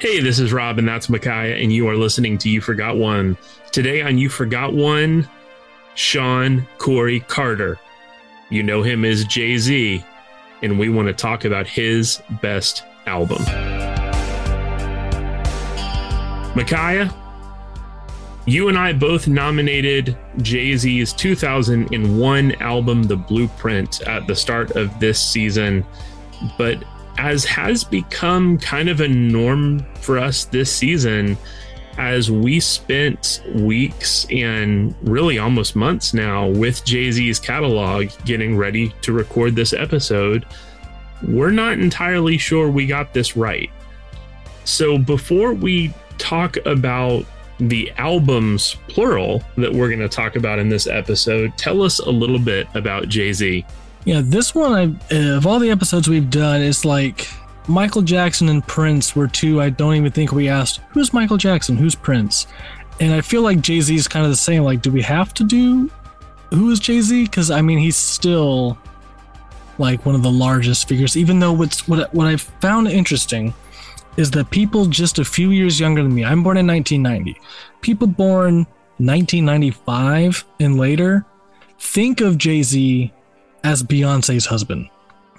Hey, this is Rob, and that's Micaiah, and you are listening to You Forgot One. Today on You Forgot One, Shawn Corey Carter. You know him as Jay Z, and we want to talk about his best album. Micaiah, you and I both nominated Jay Z's 2001 album, The Blueprint, at the start of this season. But as has become kind of a norm for us this season, as we spent weeks and really almost months now with Jay Z's catalog getting ready to record this episode, we're not entirely sure we got this right. So before we talk about the albums, plural, that we're going to talk about in this episode, tell us a little bit about Jay Z. Yeah, this one, I, uh, of all the episodes we've done, it's like Michael Jackson and Prince were two I don't even think we asked, who's Michael Jackson? Who's Prince? And I feel like Jay Z is kind of the same. Like, do we have to do who is Jay Z? Because I mean, he's still like one of the largest figures. Even though what's what what I found interesting is that people just a few years younger than me. I'm born in 1990. People born 1995 and later think of Jay Z as Beyonce's husband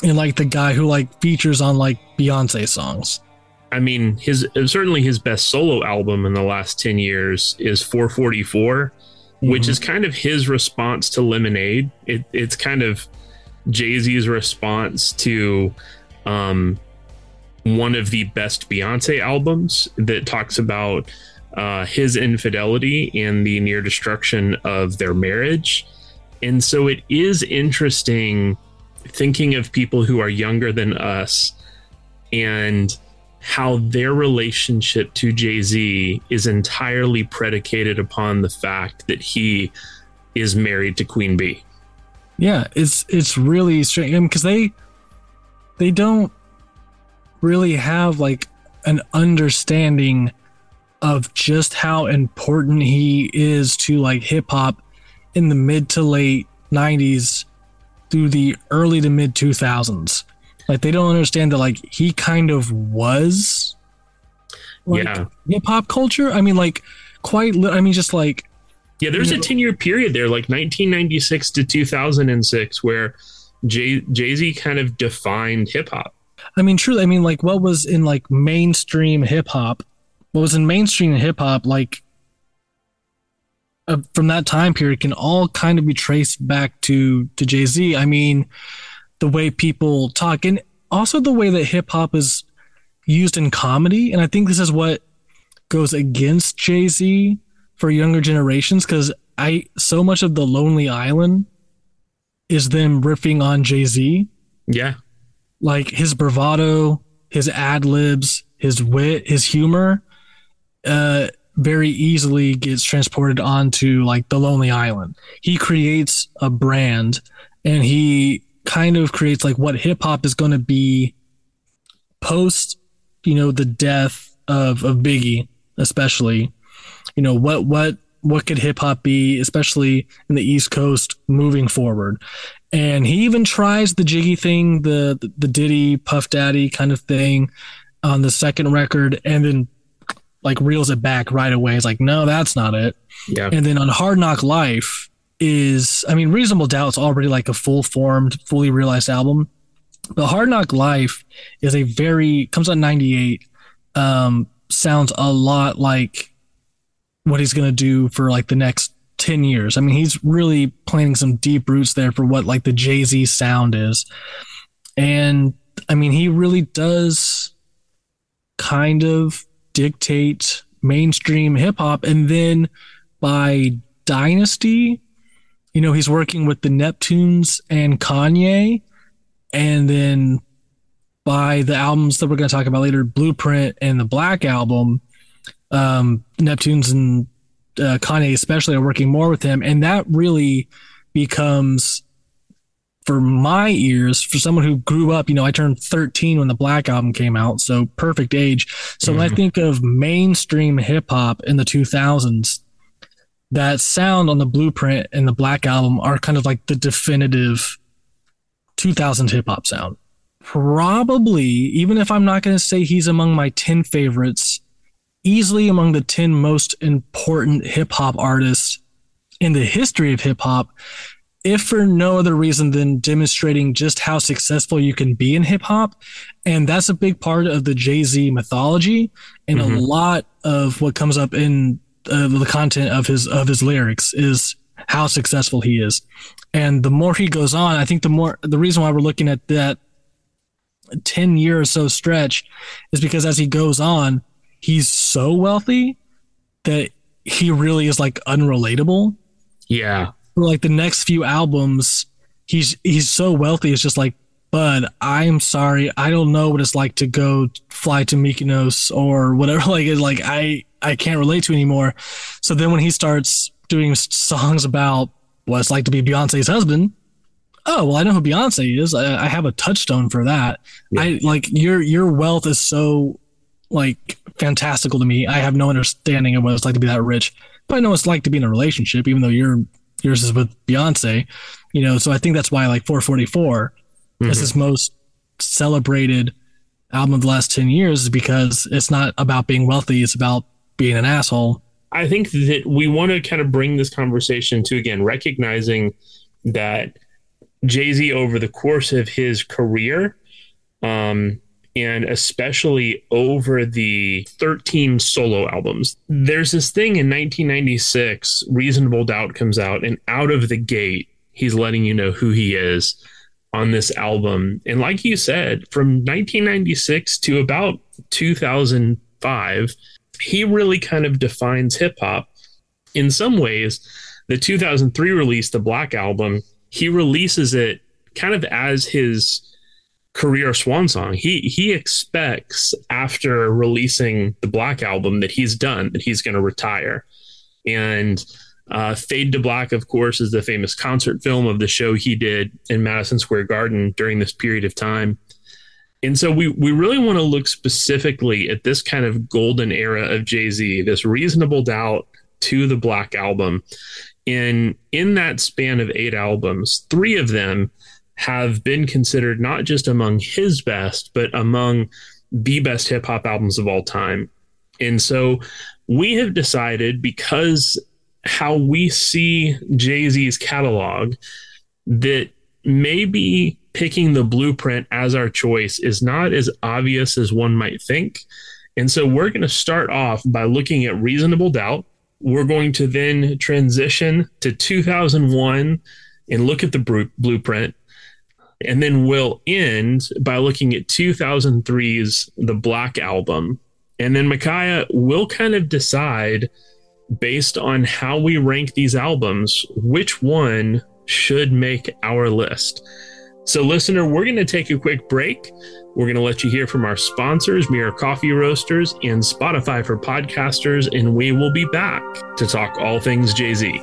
and like the guy who like features on like Beyonce songs. I mean, his certainly his best solo album in the last 10 years is 444, mm-hmm. which is kind of his response to Lemonade. It, it's kind of Jay Z's response to um, one of the best Beyonce albums that talks about uh, his infidelity and the near destruction of their marriage. And so it is interesting thinking of people who are younger than us and how their relationship to Jay Z is entirely predicated upon the fact that he is married to Queen Bey. Yeah, it's it's really strange because they they don't really have like an understanding of just how important he is to like hip hop in the mid to late 90s through the early to mid 2000s. Like they don't understand that like he kind of was like yeah. hip hop culture. I mean like quite li- I mean just like yeah, there's a 10 year period there like 1996 to 2006 where Jay Jay-Z kind of defined hip hop. I mean truly I mean like what was in like mainstream hip hop what was in mainstream hip hop like uh, from that time period can all kind of be traced back to to Jay Z. I mean, the way people talk, and also the way that hip hop is used in comedy, and I think this is what goes against Jay Z for younger generations because I so much of the Lonely Island is them riffing on Jay Z. Yeah, like his bravado, his ad libs, his wit, his humor. Uh, very easily gets transported onto like the Lonely Island. He creates a brand and he kind of creates like what hip hop is going to be post, you know, the death of of Biggie, especially. You know, what what what could hip hop be, especially in the East Coast moving forward? And he even tries the jiggy thing, the the, the Diddy Puff Daddy kind of thing on the second record, and then like reels it back right away. It's like, no, that's not it. Yeah. And then on Hard Knock Life is, I mean, Reasonable doubt Doubt's already like a full formed, fully realized album. But Hard Knock Life is a very comes out '98. Um, sounds a lot like what he's gonna do for like the next 10 years. I mean, he's really planting some deep roots there for what like the Jay Z sound is. And I mean, he really does kind of dictate mainstream hip hop. And then by Dynasty, you know, he's working with the Neptunes and Kanye. And then by the albums that we're going to talk about later, Blueprint and the Black Album, um, Neptunes and uh, Kanye especially are working more with him. And that really becomes for my ears, for someone who grew up, you know, I turned 13 when the Black album came out, so perfect age. So mm-hmm. when I mm-hmm. think of mainstream hip hop in the 2000s, that sound on the Blueprint and the Black album are kind of like the definitive 2000s hip hop sound. probably, even if I'm not going to say he's among my 10 favorites, easily among the 10 most important hip hop artists in the history of hip hop, if for no other reason than demonstrating just how successful you can be in hip hop. And that's a big part of the Jay Z mythology and mm-hmm. a lot of what comes up in uh, the content of his of his lyrics is how successful he is. And the more he goes on, I think the more the reason why we're looking at that 10 year or so stretch is because as he goes on, he's so wealthy that he really is like unrelatable. Yeah. Like the next few albums, he's he's so wealthy. It's just like, bud, I'm sorry, I don't know what it's like to go fly to Mykonos or whatever. Like, it's like I I can't relate to anymore. So then when he starts doing songs about what it's like to be Beyonce's husband, oh well, I know who Beyonce is. I, I have a touchstone for that. Yeah. I like your your wealth is so like fantastical to me. I have no understanding of what it's like to be that rich, but I know it's like to be in a relationship, even though your yours is with Beyonce. You know, so I think that's why like 444 mm-hmm. is his most celebrated album of the last 10 years is because it's not about being wealthy, it's about being an asshole. I think that we want to kind of bring this conversation to again recognizing that Jay Z over the course of his career, um, and especially over the 13 solo albums. There's this thing in 1996, Reasonable Doubt comes out, and out of the gate, he's letting you know who he is on this album. And like you said, from 1996 to about 2005, he really kind of defines hip hop. In some ways, the 2003 release, the Black Album, he releases it kind of as his career swan song. He he expects after releasing the Black album that he's done, that he's going to retire. And uh, Fade to Black, of course, is the famous concert film of the show he did in Madison Square Garden during this period of time. And so we we really want to look specifically at this kind of golden era of Jay Z, this reasonable doubt to the Black album. In in that span of eight albums, three of them have been considered not just among his best, but among the best hip hop albums of all time. And so we have decided because how we see Jay Z's catalog that maybe picking the blueprint as our choice is not as obvious as one might think. And so we're going to start off by looking at reasonable doubt. We're going to then transition to 2001 and look at the blueprint. And then we'll end by looking at 2003's The Black Album. And then Micaiah will kind of decide based on how we rank these albums which one should make our list. So, listener, we're going to take a quick break. We're going to let you hear from our sponsors, Mirror Coffee Roasters and Spotify for Podcasters, and we will be back to talk all things Jay Z.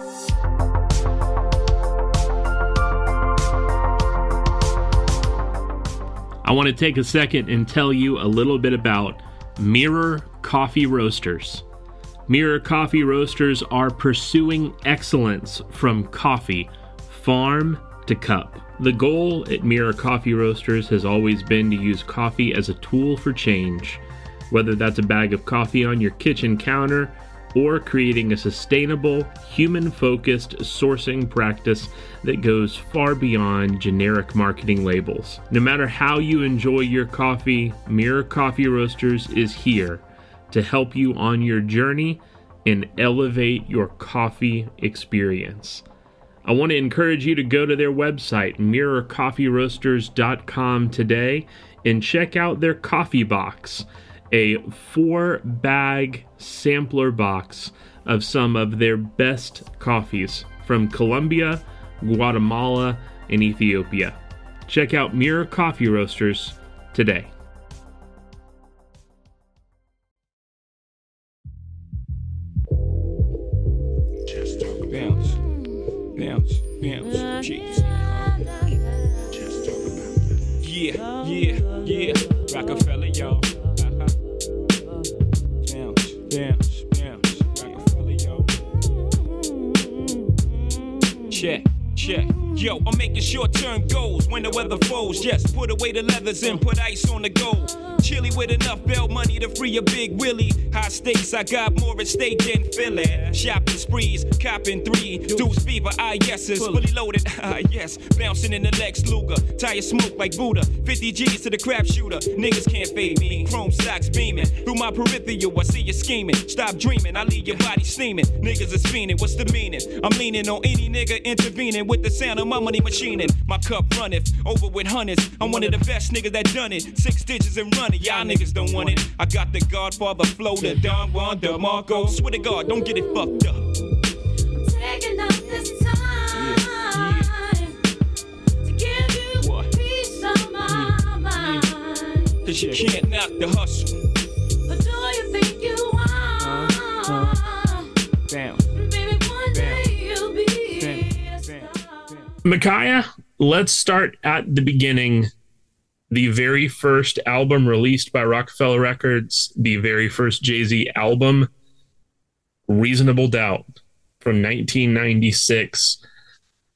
I want to take a second and tell you a little bit about Mirror Coffee Roasters. Mirror Coffee Roasters are pursuing excellence from coffee, farm to cup. The goal at Mirror Coffee Roasters has always been to use coffee as a tool for change, whether that's a bag of coffee on your kitchen counter or creating a sustainable, human focused sourcing practice that goes far beyond generic marketing labels. No matter how you enjoy your coffee, Mirror Coffee Roasters is here to help you on your journey and elevate your coffee experience. I want to encourage you to go to their website, mirrorcoffeeroasters.com today, and check out their coffee box, a four bag sampler box of some of their best coffees from Colombia, Guatemala, and Ethiopia. Check out Mirror Coffee Roasters today. Check, check. Yo, I'm making short term goals when the weather falls. Yes, put away the leathers and put ice on the gold. Chilly with enough belt money to free a big Willie. High stakes, I got more at stake than Philly. Shopping sprees, copping three. Deuce fever, ah yeses. Fully loaded, ah yes. Bouncing in the Lex Luger. Tire smoke like Buddha. 50 G's to the crap shooter. Niggas can't fade me. Chrome stocks beaming. Through my peripheral, I see you scheming. Stop dreaming, I leave your body steaming. Niggas is fiending, what's the meaning? I'm leaning on any nigga intervening with the sound of my money machining. My cup runneth over with hundreds. I'm one of the best niggas that done it. Six digits and running, y'all niggas don't want it. I got the Godfather flow, the Don Juan DeMarco. Swear to God, don't get it fucked up. Taking up this time give you What? piece of my mind. Cause you can't knock the hustle. But do you think you are? Bam. Baby, one day you'll be a star. Micaiah, let's start at the beginning. The very first album released by Roc-A-Fella Records, the very first Jay Z album, Reasonable Doubt from 1996.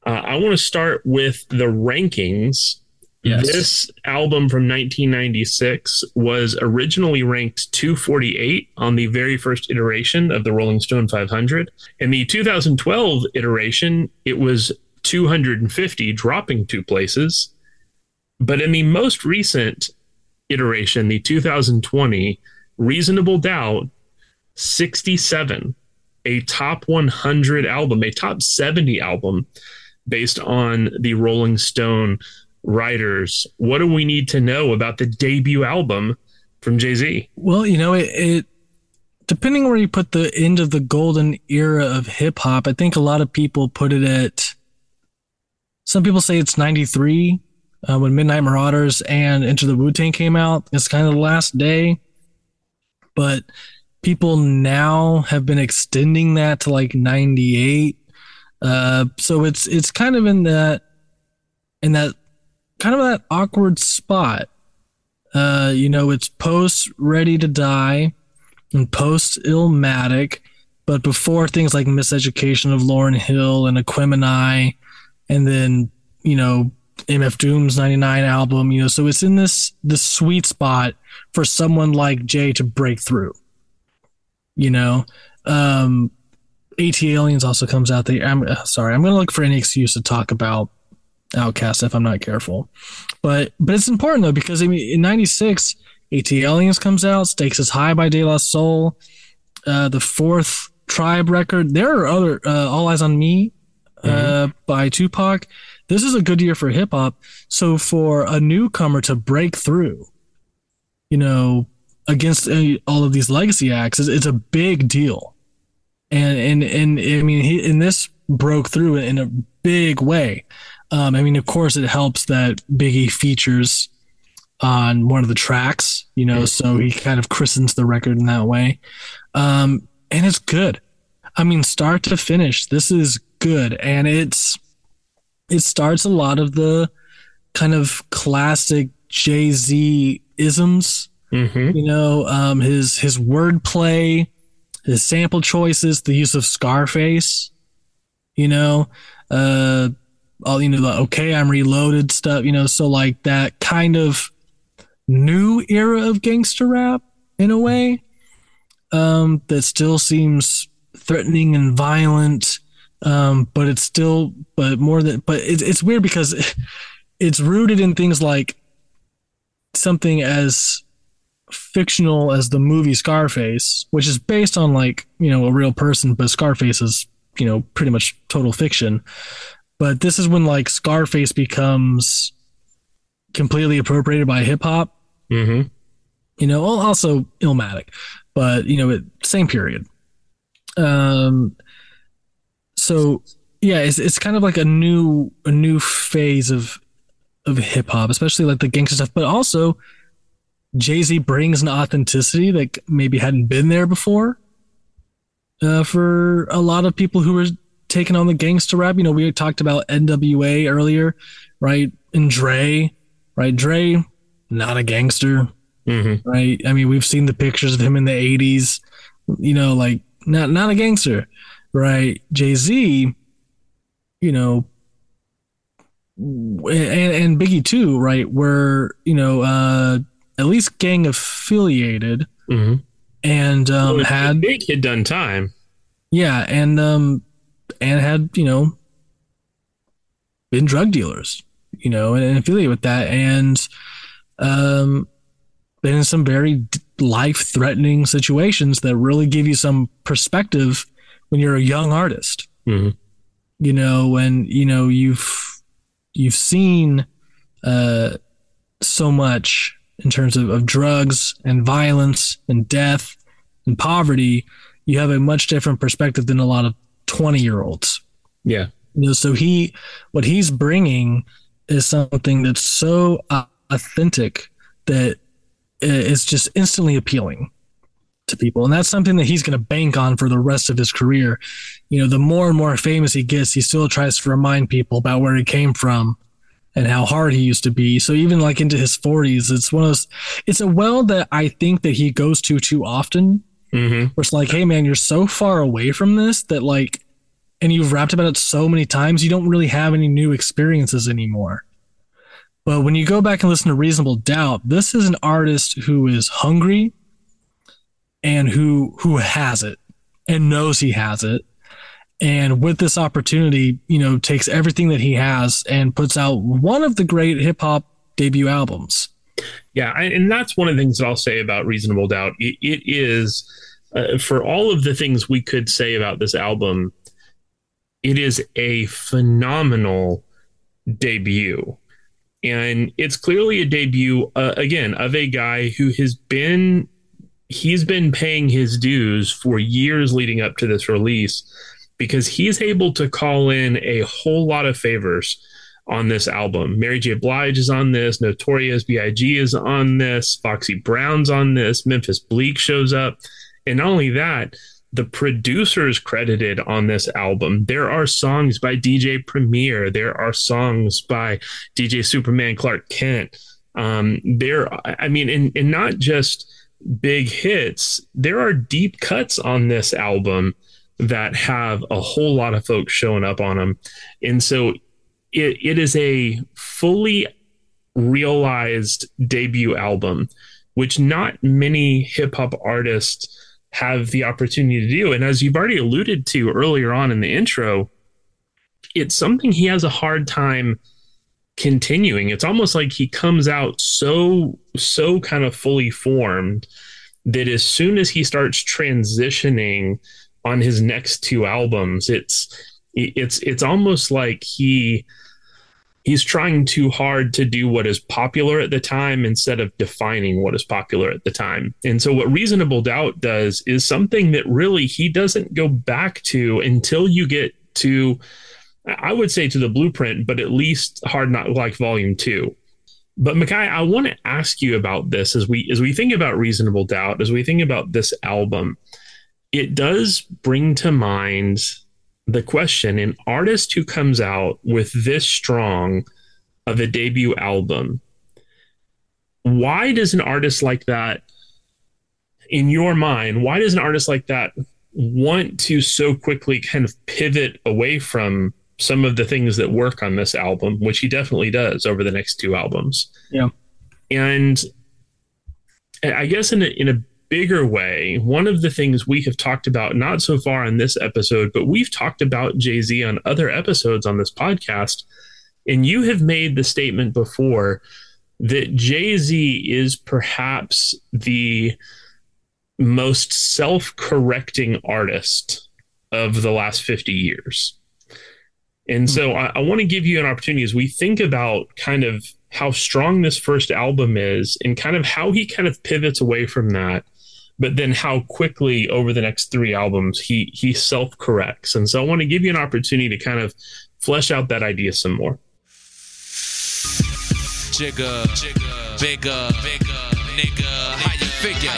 Uh, I want to start with the rankings. Yes. This album from 1996 was originally ranked 248 on the very first iteration of the Rolling Stone 500. In the 2012 iteration, it was 250, dropping two places. But in the most recent iteration, the 2020, Reasonable Doubt, 67, a top 100 album, a top 70 album based on the Rolling Stone writers. What do we need to know about the debut album from Jay Z? Well, you know, it, it depending where you put the end of the golden era of hip hop, I think a lot of people put it at some people say it's 93 uh, when Midnight Marauders and Enter the Wu Tang came out. It's kind of the last day. But people now have been extending that to like 98. Uh, so it's it's kind of in that in that kind of that awkward spot. Uh, you know, it's post Ready to Die and post Illmatic, but before things like Miseducation of Lauryn Hill and Aquemini, and then you know MF Doom's '99 album. You know, so it's in this this sweet spot for someone like Jay to break through. You know, um, ATLiens also comes out there. I'm uh, sorry, I'm gonna look for any excuse to talk about OutKast if I'm not careful. But but it's important though because I mean in '96, ATLiens comes out, Stakes is High by De La Soul, uh, the fourth Tribe record. There are other uh, All Eyes on Me uh, by Tupac. This is a good year for hip hop. So for a newcomer to break through, you know, against uh, all of these legacy acts, it's, it's a big deal. And and and I mean, he and this broke through in a big way. Um, I mean, of course, it helps that Biggie features on one of the tracks, you know, so he kind of christens the record in that way. Um, and it's good. I mean, start to finish, this is good. And it's, it starts a lot of the kind of classic Jay Z isms, Mm-hmm. you know, um, his, his wordplay, his sample choices, the use of Scarface, you know, uh, all, you know, the okay, I'm reloaded stuff, you know, so like that kind of new era of gangster rap in a way um, that still seems threatening and violent um, but it's still but more than but it's, it's weird because it's rooted in things like something as fictional as the movie Scarface, which is based on like, you know, a real person, but Scarface is, you know, pretty much total fiction. But this is when like Scarface becomes completely appropriated by hip hop, Mm-hmm. you know, also Illmatic, but you know, it, same period. Um, so yeah, it's it's kind of like a new a new phase of of hip hop, especially like the gangster stuff, but also Jay Z brings an authenticity that maybe hadn't been there before. Uh, for a lot of people who were taking on the gangster rap, you know, we talked about NWA earlier, right? And Dre, right? Dre, not a gangster, Mm-hmm. right? I mean, we've seen the pictures of him in the '80s. You know, like not not a gangster, right? Jay Z, you know, and, and Biggie too, right? Were you know uh, at least gang affiliated Mhm. and um, Well, had Big had done time. yeah, and um, and had you know been drug dealers, you know, and, and affiliated with that, and um, been in some very life threatening situations that really give you some perspective when you're a young artist. Mhm. You know, when you know you've you've seen uh, so much in terms of, of drugs and violence and death and poverty, you have a much different perspective than a lot of 20 year olds. Yeah. You know, so he, what he's bringing is something that's so authentic that i- is just instantly appealing to people. And that's something that he's going to bank on for the rest of his career. You know, the more and more famous he gets, he still tries to remind people about where he came from and how hard he used to be. So even like into his 40s, it's one of those, it's a well that I think that he goes to too often hmm where it's like, hey man, you're so far away from this that like, and you've rapped about it so many times, you don't really have any new experiences anymore. But when you go back and listen to Reasonable Doubt, this is an artist who is hungry and who who has it and knows he has it. And with this opportunity, you know, takes everything that he has and puts out one of the great hip hop debut albums. Yeah, and that's one of the things that I'll say about Reasonable Doubt. It, it is uh, for all of the things we could say about this album, it is a phenomenal debut, and it's clearly a debut uh, again of a guy who has been he's been paying his dues for years leading up to this release because he's able to call in a whole lot of favors on this album. Mary J. Blige is on this, Notorious B.I.G. is on this, Foxy Brown's on this, Memphis Bleek shows up. And not only that, the producers credited on this album. There are songs by DJ Premier, there are songs by DJ Superman Clark Kent. Um, there, I mean, and, and not just big hits, there are deep cuts on this album that have a whole lot of folks showing up on them. And so it, it is a fully realized debut album, which not many hip hop artists have the opportunity to do. And as you've already alluded to earlier on in the intro, it's something he has a hard time continuing. It's almost like he comes out so, so kind of fully formed that as soon as he starts transitioning on his next two albums, it's it's it's almost like he he's trying too hard to do what is popular at the time instead of defining what is popular at the time. And so what reasonable doubt does is something that really he doesn't go back to until you get to I would say to the blueprint, but at least Hard Knock Life volume 2. But Micaiah, I want to ask you about this as we as we think about reasonable doubt, as we think about this album, it does bring to mind the question an artist who comes out with this strong of a debut album why does an artist like that in your mind why does an artist like that want to so quickly kind of pivot away from some of the things that work on this album which he definitely does over the next two albums Yeah. and i guess in a, in a bigger way, one of the things we have talked about, not so far in this episode, but we've talked about Jay Z on other episodes on this podcast. And you have made the statement before that Jay Z is perhaps the most self correcting artist of the last 50 years. And hmm. so I, I want to give you an opportunity as we think about kind of how strong this first album is and kind of how he kind of pivots away from that but then how quickly over the next three albums he he self corrects. And so I want to give you an opportunity to kind of flesh out that idea some more. Jigga, bigger, nigga, how you figure?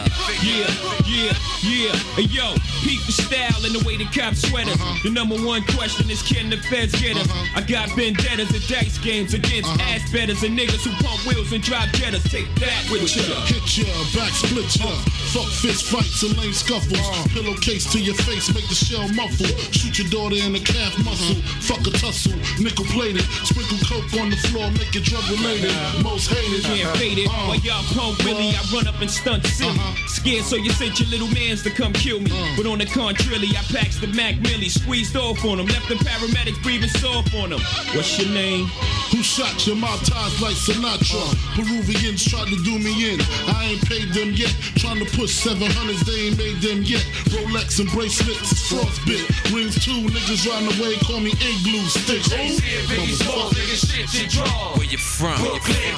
Yeah, yeah, yeah. Yo, peep the style and the way the cops sweaters. Uh-huh. The number one question is can the feds get us? Uh-huh. I got vendettas and dice games against uh-huh. ass betters and niggas who pump wheels and drive jettas. Take that with ya. Hit ya, back split ya. Fuck fist fights and lame scuffles. Pillowcase to your face, make the shell muffle. Shoot your daughter in the calf muscle. Fuck a tussle, nickel plated. Sprinkle coke on the floor, make it drug related. Most hated. Can't fade it. While y'all pump Willie, I run up and stunt silly. Scared so you sent your little mans to come kill me. Uh. But on the contrary, I packs the Mac Millie, squeezed off on them, left the paramedics breathing soft on them. What's your name? Who shot your mouth ties like Sinatra? Peruvians tried to do me in. I ain't paid them yet. Trying to push 700s, they ain't made them yet. Rolex and bracelets, is frostbit. Rings two, niggas riding away, call me igloo stick. Motherfucker. Where you from?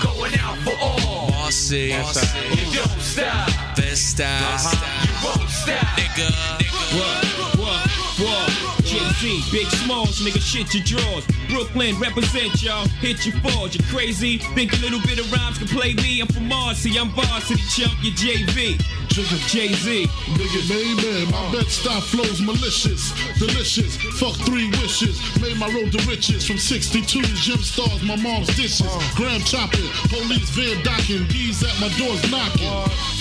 going out for all. Marcy. You don't stop. Best style. You won't stop. Nigga. What? What? What? Jay-Z, Big Smalls, nigga, shit your drawers. Brooklyn, represent y'all. Hit your falls, you crazy. Think a little bit of rhymes can play me. I'm from Marcy, I'm varsity chump, you JV. Jay-Z. Nigga, Amen. My bed style flows malicious, delicious. Fuck three wishes. Made my road to riches from 62 to gym stars, my mom's dishes. Graham chopping, police van docking, D's at my doors knocking.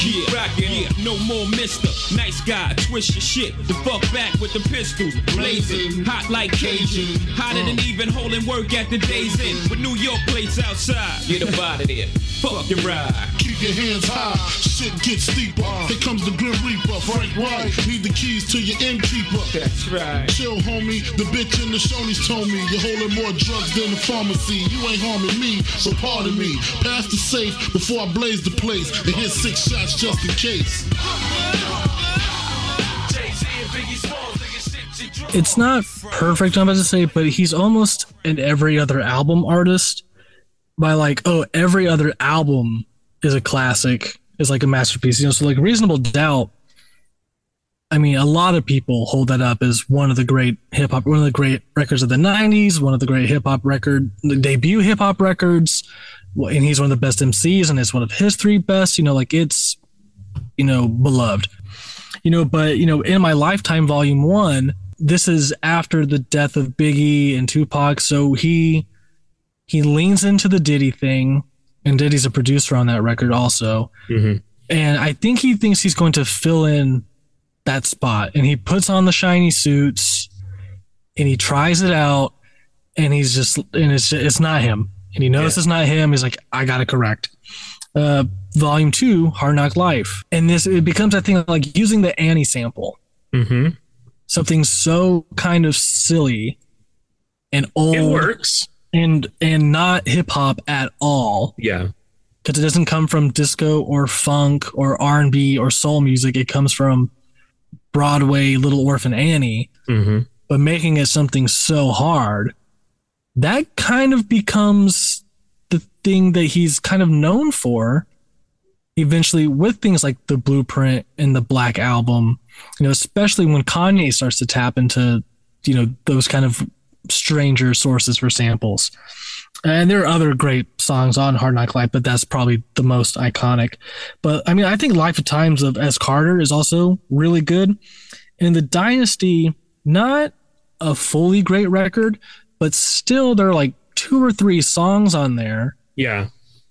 Yeah, rockin', yeah, no more mister. Nice guy, twist your shit. The fuck back with the pistols. Blazing, hot like Cajun. Hotter than mm. even holding work at the day's end. Mm. With New York plates outside. Get up out of there. Fuck your ride. Keep your hands high, shit gets steeper. Here comes the Grim Reaper, Frank White. Need the keys to your innkeeper. That's right. Chill, homie. The bitch in the Shoney's told me you're holding more drugs than the pharmacy. You ain't harming me, so pardon me. Pass the safe before I blaze the place and hit six shots just in case. It's not perfect, I'm about to say, but he's almost an every other album artist by like, oh, every other album is a classic, is like a masterpiece. You know, so like Reasonable Doubt, I mean, a lot of people hold that up as one of the great hip hop, one of the great records of the 90s, one of the great hip hop record, the debut hip hop records. And he's one of the best MCs, and it's one of his three best. You know, like it's, you know, beloved you know but you know in my lifetime volume one this is after the death of biggie and tupac so he he leans into the diddy thing and diddy's a producer on that record also. Mhm. and i think he thinks he's going to fill in that spot and he puts on the shiny suits and he tries it out and he's just and it's it's not him. And he knows it's not him. He's like i gotta correct. Uh volume two hard knock life. And this it becomes i think like using the annie sample. Mm-hmm. Something so kind of silly and old It works. and and not hip-hop at all Yeah. because it doesn't come from disco or funk or r&b or soul music it comes from broadway little orphan annie Mm-hmm. but making it something so hard that kind of becomes the thing that he's kind of known for eventually with things like the blueprint and the black album you know especially when kanye starts to tap into you know those kind of stranger sources for samples. And there are other great songs on hard knock life but that's probably the most iconic. But i mean i think life of times of s. Carter is also really good. And the dynasty not a fully great record but still there are like two or three songs on there Yeah.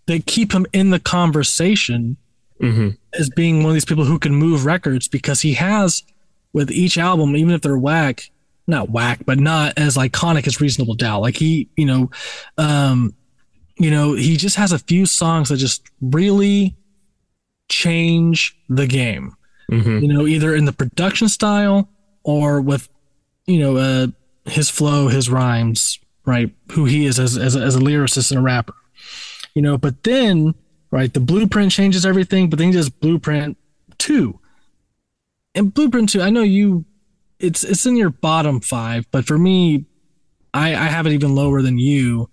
that keep him in the conversation Mm-hmm. as being one of these people who can move records because he has with each album even if they're whack not whack but not as iconic as reasonable doubt like he you know um you know he just has a few songs that just really change the game Mm-hmm. you know either in the production style or with you know uh his flow his rhymes right who he is as as as a lyricist and a rapper you know but then right? The blueprint changes everything but then he does blueprint 2 and blueprint 2 i know you it's it's in your bottom five but for me i i have it even lower than you.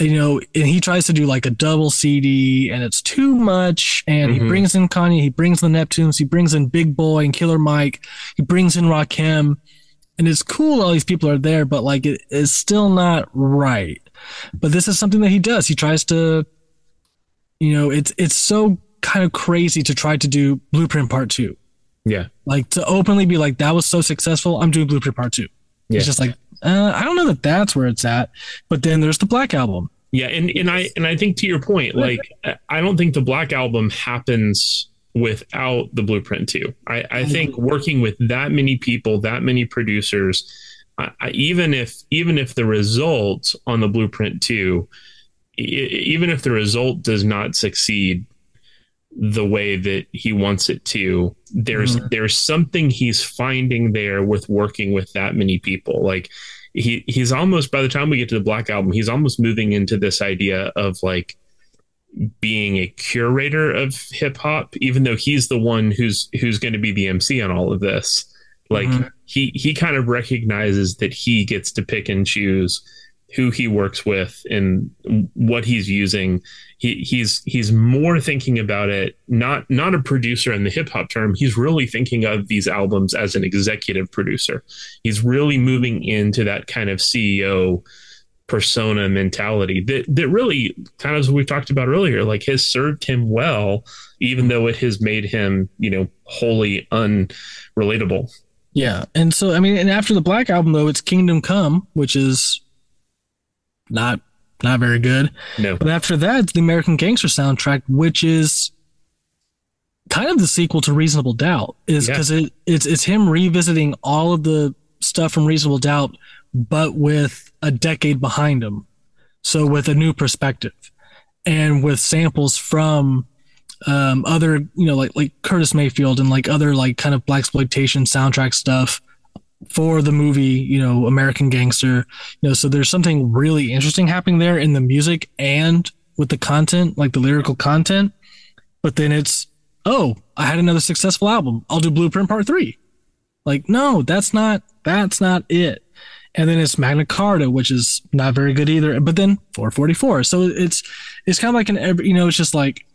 You know and he tries to do like a double cd and it's too much and he Mhm. brings in kanye he brings in the neptunes he brings in Big Boi and killer mike he brings in rakim. And it's cool all these people are there but like it is still not right. But this is something that he does. He tries to you know it's it's so kind of crazy to try to do Blueprint Part Two. Yeah. Like to openly be like, that was so successful. I'm doing Blueprint Part Two. Yeah. It's just like, uh, I don't know that that's where it's at. But then there's the Black Album. Yeah, and, and I and I think to your point, like I don't think the Black Album happens without the Blueprint too. I, I think working with that many people, that many producers, I, I, even if even if the result on the Blueprint two, even if the result does not succeed the way that he wants it to, there's there's something he's finding there with working with that many people. Like he he's almost by the time we get to the Black Album, he's almost moving into this idea of like being a curator of hip hop, even though he's the one who's who's going to be the MC on all of this. Like Mhm. he he kind of recognizes that he gets to pick and choose who he works with and what he's using. He he's he's more thinking about it not not a producer in the hip hop term. He's really thinking of these albums as an executive producer. He's really moving into that kind of CEO persona mentality that that really kind of as we talked about earlier like has served him well even though it has made him you know wholly unrelatable Yeah. And so, I mean, and after the Black Album, though, it's Kingdom Come, which is not not very good. no But after that, the American Gangster soundtrack, which is kind of the sequel to Reasonable Doubt, is Yeah. because it, it's it's him revisiting all of the stuff from Reasonable Doubt, but with a decade behind him, so with a new perspective, and with samples from um, other, you know, like like Curtis Mayfield and like other like kind of black exploitation soundtrack stuff for the movie, you know, American Gangster. You know, so there's something really interesting happening there in the music and with the content, like the lyrical content. But then it's, oh, I had another successful album. I'll do Blueprint Part Three. Like, no, that's not that's not it. And then it's Magna Carta, which is not very good either. But then 444. So it's it's kind of like an you know, it's just like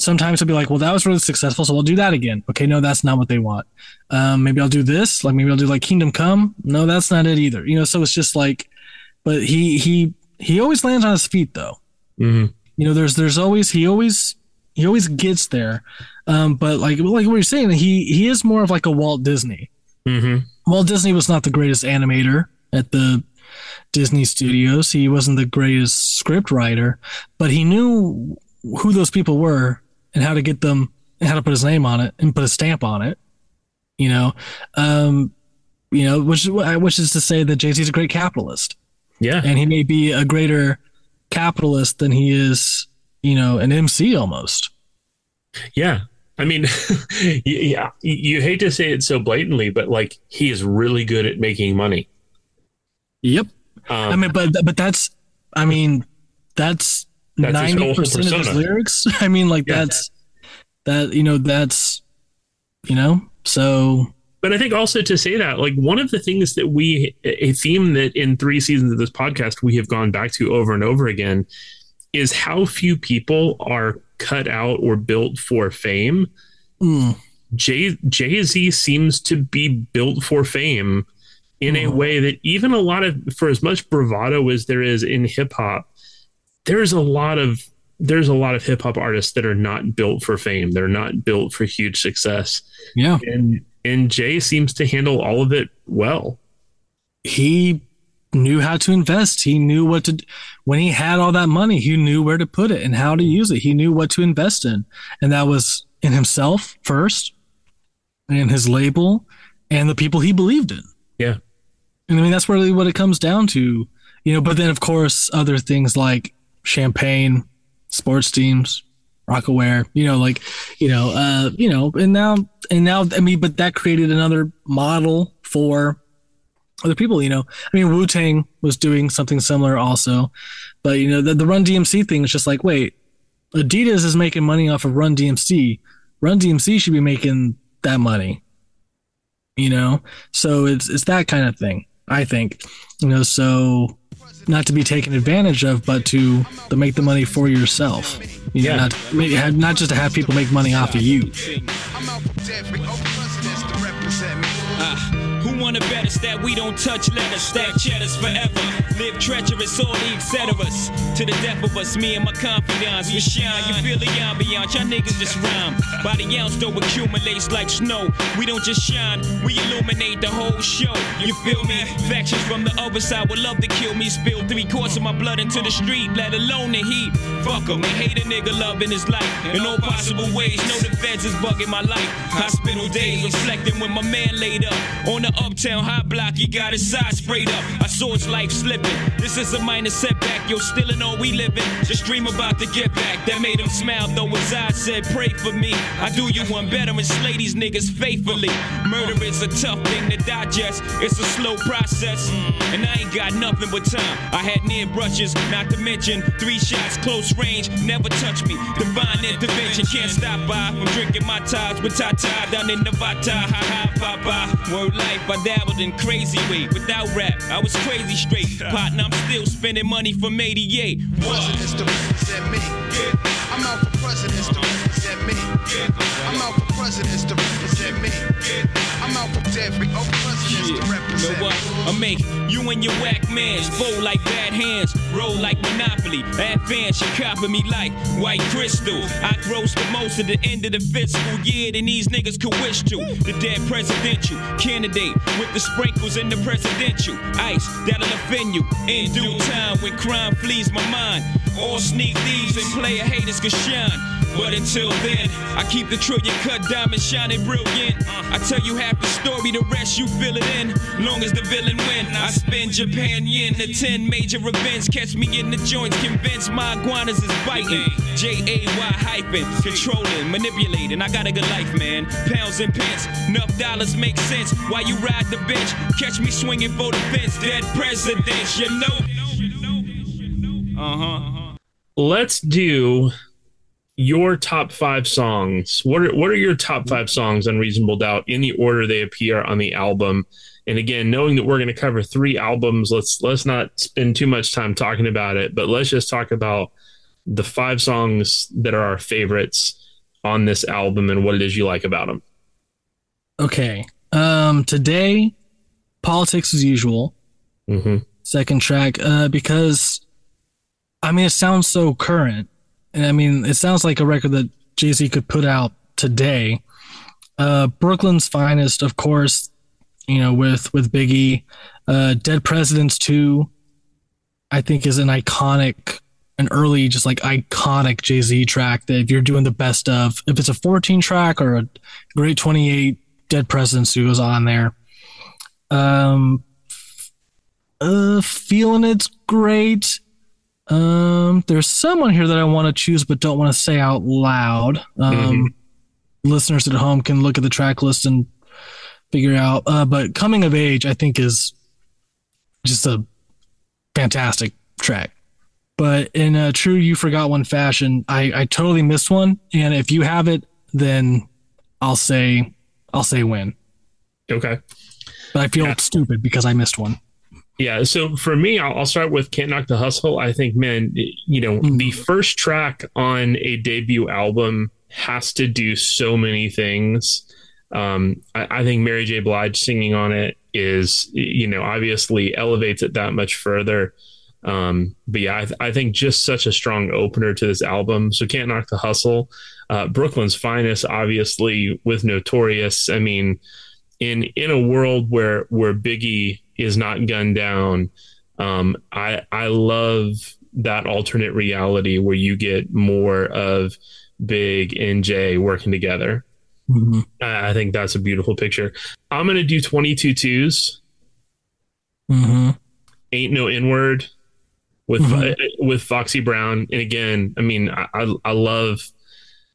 sometimes I'll be like, well, that was really successful, so we'll do that again. Okay, no, that's not what they want. Um, maybe I'll do this. Like maybe I'll do like Kingdom Come. No, that's not it either. You know, so it's just like, but he he he always lands on his feet though. hmm You know, there's there's always he always he always gets there. Um, but like like what you're saying, he he is more of like a Walt Disney. hmm Walt Disney was not the greatest animator at the Disney studios. He wasn't the greatest script writer, but he knew who those people were and how to get them and how to put his name on it and put a stamp on it. You know, um, you know, which which is to say that Jay Z is a great capitalist, yeah and he may be a greater capitalist than he is, you know, an MC almost. Yeah. I mean, yeah, you hate to say it so blatantly, but like he is really good at making money. Yep. Um, I mean, but but that's, I mean, that's That's his whole ninety percent of his lyrics. I mean, like Yeah. that's that you know that's you know so but I think also to say that, like one of the things that we, a theme that in three seasons of this podcast we have gone back to over and over again, is how few people are cut out or built for fame. mm, Jay Jay Z seems to be built for fame in a way that even a lot of for as much bravado as there is in hip hop, there's a lot of there's a lot of hip hop artists that are not built for fame. They're not built for huge success. yeah. And and Jay seems to handle all of it well. He knew how to invest. He knew what to when he had all that money. He knew where to put it and how to use it. He knew what to invest in, and that was in himself first, and his label, and the people he believed in. Yeah. And I mean, that's really what it comes down to, you know. But then, of course, other things like champagne, sports teams, Rocawear, you know, like, you know, uh, you know, and now, and now, I mean, but that created another model for other people, you know. I mean, Wu Tang was doing something similar also, but you know, the, the Run DMC thing is just like, wait, Adidas is making money off of Run DMC. Run DMC should be making that money, you know. So it's it's that kind of thing. I think, you know, so not to be taken advantage of, but to to make the money for yourself. You know, Yeah. not maybe not just to have people make money off of you. Uh, who wanna bet us that we don't touch letters, stack cheddars forever. Live treacherous, all the etceteras. To the death of us, me and my confidants. We shine, you feel the ambiance, y'all niggas just rhyme. By the ounce, though, accumulates like snow. We don't just shine, we illuminate the whole show. You feel me? Factions from the other side would love to kill me. Spill three quarts of my blood into the street, let alone the heat. Fuck 'em, they hate a nigga loving his life. In all possible ways, know the feds is bugging my life. Hospital days, reflecting when my man laid up. On the uptown high block, he got his side sprayed up. I saw his life slipping. This is a minor setback, yo, still in all we living. Just dream about to get back. That made him smile, though his eyes said, Pray for me. I do you one better and slay these niggas faithfully. Murder is a tough thing to digest, it's a slow process. And I ain't got nothing but time. I had near brushes, not to mention three shots, close range, never touch me. Divine intervention can't stop by. I'm drinking my ties with Tata down in Nevada. Ha ha, papa. Word life, I dabbled in crazy way. Without rap, I was crazy straight. Partner, I'm still spending money from 88. presidents to represent me. I'm out for presidents to represent me. I'm out for presidents to represent me. I'm out for every presidents to You know represent what? I make you and your whack mans fold like bad hands, roll like Monopoly. Advance, should copy me like white crystal. I gross the most at the end of the fiscal year than these niggas could wish to. The dead presidential candidate with the sprinkles in the presidential ice that'll offend you in due time when crime flees my mind. All sneak thieves and player haters can shine. But until then, I keep the trillion cut diamond shining brilliant. I tell you half the story, the rest you fill it in. Long as the villain win, I spend Japan yen to 10 major events. Catch me in the joints, convince my iguanas is biting. J A Y hyphen, controlling, manipulating. I got a good life, man. Pounds and pence, enough dollars make sense. While you ride the bench, catch me swinging for the fence. Dead presidents, you know. Uh huh. Let's do your top five songs. What are what are your top five songs on Reasonable Doubt in the order they appear on the album? And again, knowing that we're going to cover three albums, let's let's not spend too much time talking about it, but let's just talk about the five songs that are our favorites on this album and what it is you like about them. Okay. Um, today, politics as usual. hmm Second track, uh, because I mean, it sounds so current. And I mean, it sounds like a record that Jay Z could put out today. Uh, Brooklyn's finest, of course, you know, with with Biggie, uh, Dead Presidents Two, I think is an iconic, an early, just like iconic Jay Z track that if you're doing the best of, if it's a 14 track or a great 28, Dead Presidents Two is on there. Um, uh, feeling it's great. Um, there's someone here that I want to choose but don't want to say out loud. Um, listeners at home can look at the track list and figure out. Uh, but coming of age, I think is just a fantastic track. But in a true you forgot one fashion, I, I totally missed one. And if you have it, then I'll say I'll say win. Okay. But I feel Yeah. stupid because I missed one. Yeah. So for me, I'll, I'll start with Can't Knock the Hustle. I think, man, you know, Mhm. the first track on a debut album has to do so many things. Um, I, I think Mary J. Blige singing on it is, you know, obviously elevates it that much further. Um, but yeah, I, th- I think just such a strong opener to this album. So Can't Knock the Hustle. Uh, Brooklyn's Finest, obviously, with Notorious. I mean, in in a world where where Biggie is not gunned down, um, I I love that alternate reality where you get more of Big and Jay working together. Mhm. I I think that's a beautiful picture. I'm gonna do 22 twos. Mhm. Ain't no inward with Mhm. with Foxy Brown. And again, I mean, I I, love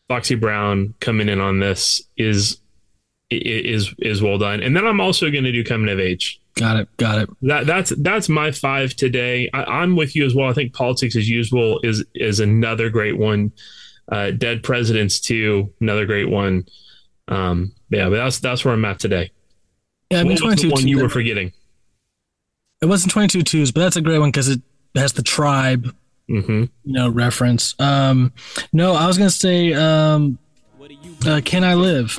Foxy Brown coming in on this is is is well done. And then I'm also going to do coming of age. Got it. Got it. That that's that's my five today. I, I'm with you as well. I think politics as usual is is another great one. Uh, Dead Presidents too, another great one. Um, yeah, but that's that's where I'm at today. Yeah, I mean, what was the 22 one you were forgetting? It wasn't 22 twos, but that's a great one because it has the tribe, hmm you know, reference. Um, no, I was gonna say, um, What do you uh, "Can I Live?"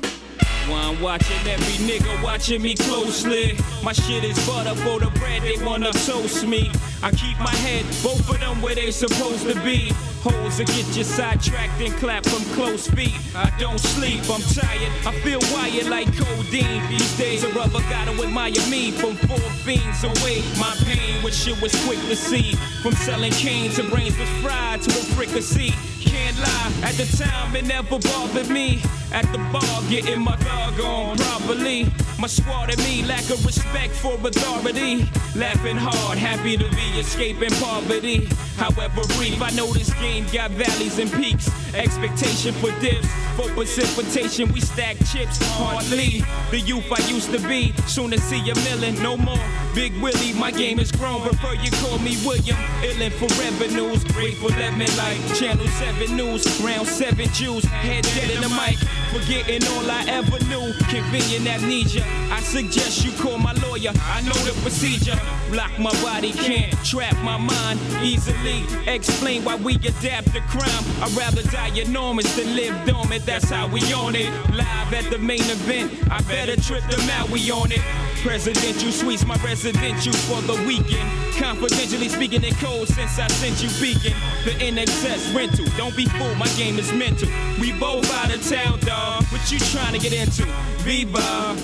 Watching every nigga watching me closely. My shit is butter for the bread, they wanna toast me. I keep my head, both of them where they supposed to be. Holes that get you sidetracked and clap from close feet. I don't sleep, I'm tired. I feel wired like codeine. These days, a brother gotta admire me from four fiends away. My pain, which shit was quick to see. From selling cane to brains was fried to a fricassee. Can't lie, at the time it never bothered me. At the bar, getting my dog on properly. My squad and me lack of respect for authority. Laughing hard, happy to be escaping poverty. However brief, I know this game got valleys and peaks. Expectation for dips, for precipitation, we stack chips hardly. The youth I used to be, soon to see a million, no more. Big Willie, my game is grown. Prefer you call me William. Illin for revenues, grateful me like Channel 7 News, round 7 Jews, head dead in the mic. Forgetting all I ever knew, convenient amnesia. I suggest you call my lawyer. I know the procedure. Lock my body, can't trap my mind easily. Explain why we adapt to crime. I'd rather die enormous than live dormant. That's how we on it. Live at the main event. I better trip them out. We on it. Presidential suites, my residential for the weekend. Confidentially speaking in code since I sent you beacon. The NSX rental. Don't be fooled, my game is mental. We both out of town, dawg. What you trying to get into? Viva,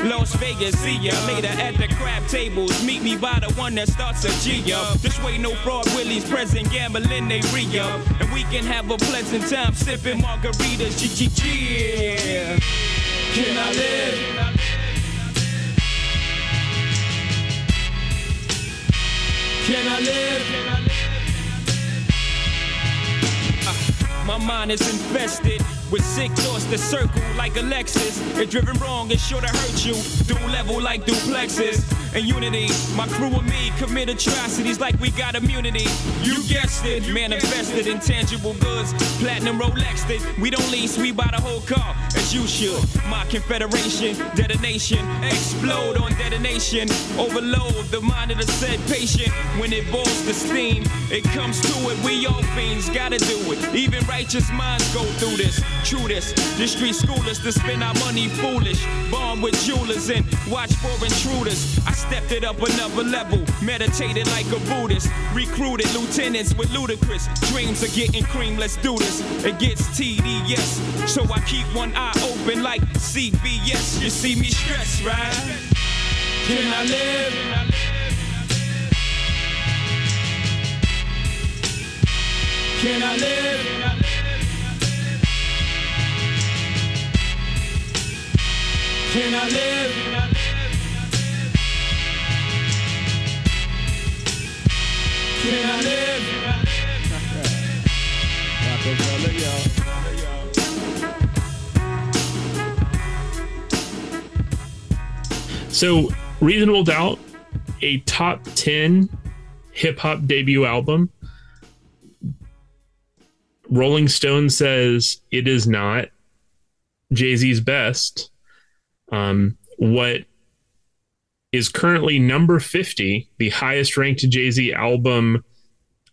Las Vegas, see ya later at the crab tables. Meet me by the one that starts a G up. This way, no fraud, Willie's present, gambling, they re up. And we can have a pleasant time sipping margaritas. G G G. Can I live? Can I live? Uh, my mind is infested with sick thoughts that circle like Alexis. If driven wrong, it's sure to hurt you. Dual level like duplexes. And unity, my crew and me commit atrocities like we got immunity. You guessed it, manifested intangible goods. Platinum Rolex it. We don't lease, we buy the whole car, as you should. My confederation, detonation, explode on detonation. Overload the mind of the said patient. When it boils the steam, it comes to it. We all fiends gotta do it. Even righteous minds go through this. True this, the street schoolers to spend our money foolish. Bomb with jewelers and watch for intruders. I stepped it up another level, meditated like a Buddhist. Recruited lieutenants with ludicrous dreams of getting cream. Let's do this. It gets TDS, so I keep one eye open like CBS. You see me stressed, right? Can I live? Can I live? Can I live? Can I live? So, Reasonable Doubt, a top 10 hip hop debut album. Rolling Stone says it is not Jay Z's best. Um, what is currently number 50, the highest ranked Jay Z album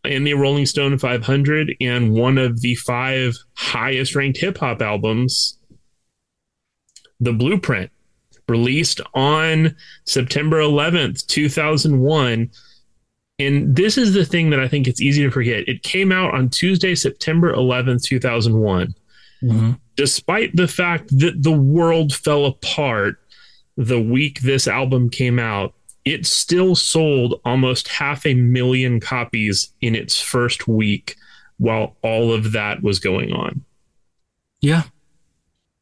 in the Rolling Stone 500, and one of the five highest ranked hip hop albums, The Blueprint released on September 11th, 2001. And this is the thing that I think it's easy to forget. It came out on Tuesday, September 11th, 2001. Despite the fact that the world fell apart the week this album came out, it still sold almost half a million copies in its first week while all of that was going on. Yeah.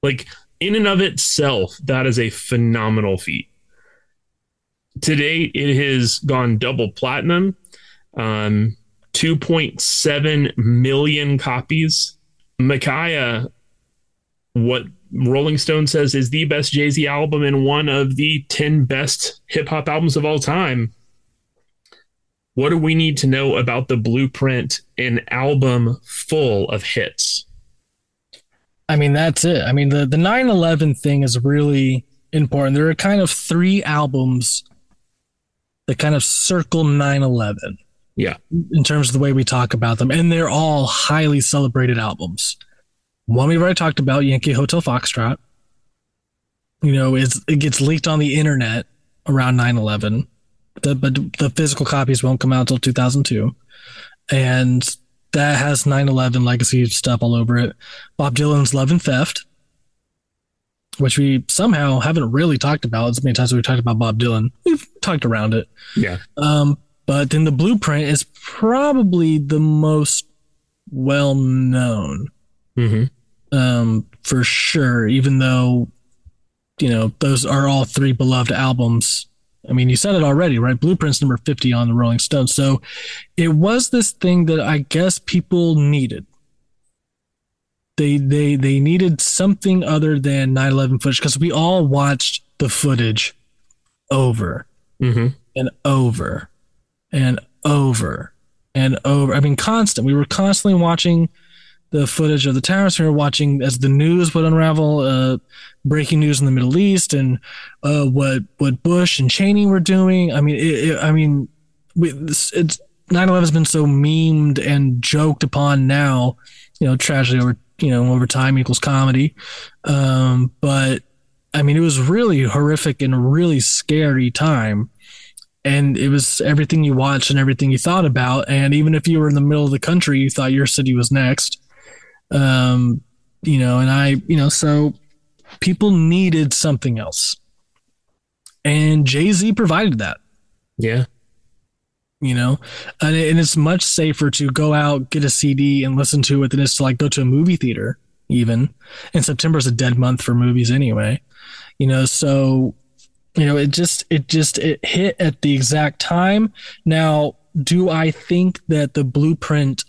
Like in and of itself, that is a phenomenal feat. Today, it has gone double platinum, um, 2.7 million copies. Micaiah, what Rolling Stone says is the best Jay Z album and one of the 10 best hip hop albums of all time. What do we need to know about the blueprint, an album full of hits? I mean, that's it. I mean, the the 9/11 thing is really important. There are kind of three albums that kind of circle 9/11 Yeah. in terms of the way we talk about them, and they're all highly celebrated albums. One we've already talked about, Yankee Hotel Foxtrot. you know, it's, it gets leaked on the internet around 9 11. The, but the physical copies won't come out until 2002. And that has 9 11 legacy stuff all over it. Bob Dylan's Love and Theft, which we somehow haven't really talked about as many times as we've talked about Bob Dylan. We've talked around it. Yeah. Um, but then the blueprint is probably the most well known hmm um, for sure, even though, you know, those are all three beloved albums. I mean, you said it already, right? Blueprint's number 50 on the Rolling Stone. So it was this thing that I guess people needed. They they they needed something other than 9/11 footage because we all watched the footage over hmm and over and over and over. I mean, constant. We were constantly watching the footage of the towers. We were watching as the news would unravel, uh, breaking news in the Middle East, and uh, what what Bush and Cheney were doing. I mean, it, it, I mean, we, it's, it's 9/11 has been so memed and joked upon now. You know, tragedy over you know over time equals comedy. Um, but I mean, it was really horrific and really scary time and it was everything you watched and everything you thought about. And even if you were in the middle of the country you thought your city was next. Um you know and i you know so people needed something else. And jay-z provided that. Yeah. you know and, it, and it's much safer to go out get a cd and listen to it than it is to like go to a movie theater even. And september is a dead month for movies anyway. You know so you know it just it just it hit at the exact time. Now do i think that the blueprint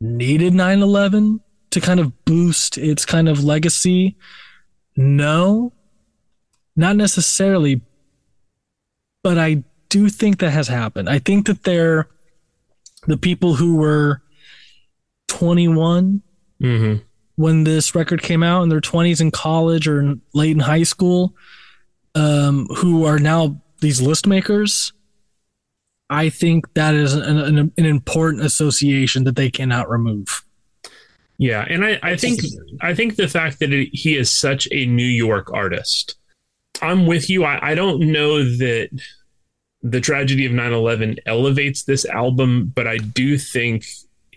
needed 9-11 to kind of boost its kind of legacy? No. Not necessarily but i do think that has happened. I think that they're the people who were 21 hmm when this record came out in their 20s in college or in, late in high school um, who are now these list makers i think that is an, an, an important association that they cannot remove. Yeah, and I, I think I think the fact that it, he is such a New York artist, I'm with you. I, I don't know that the tragedy of 9/11 elevates this album, but I do think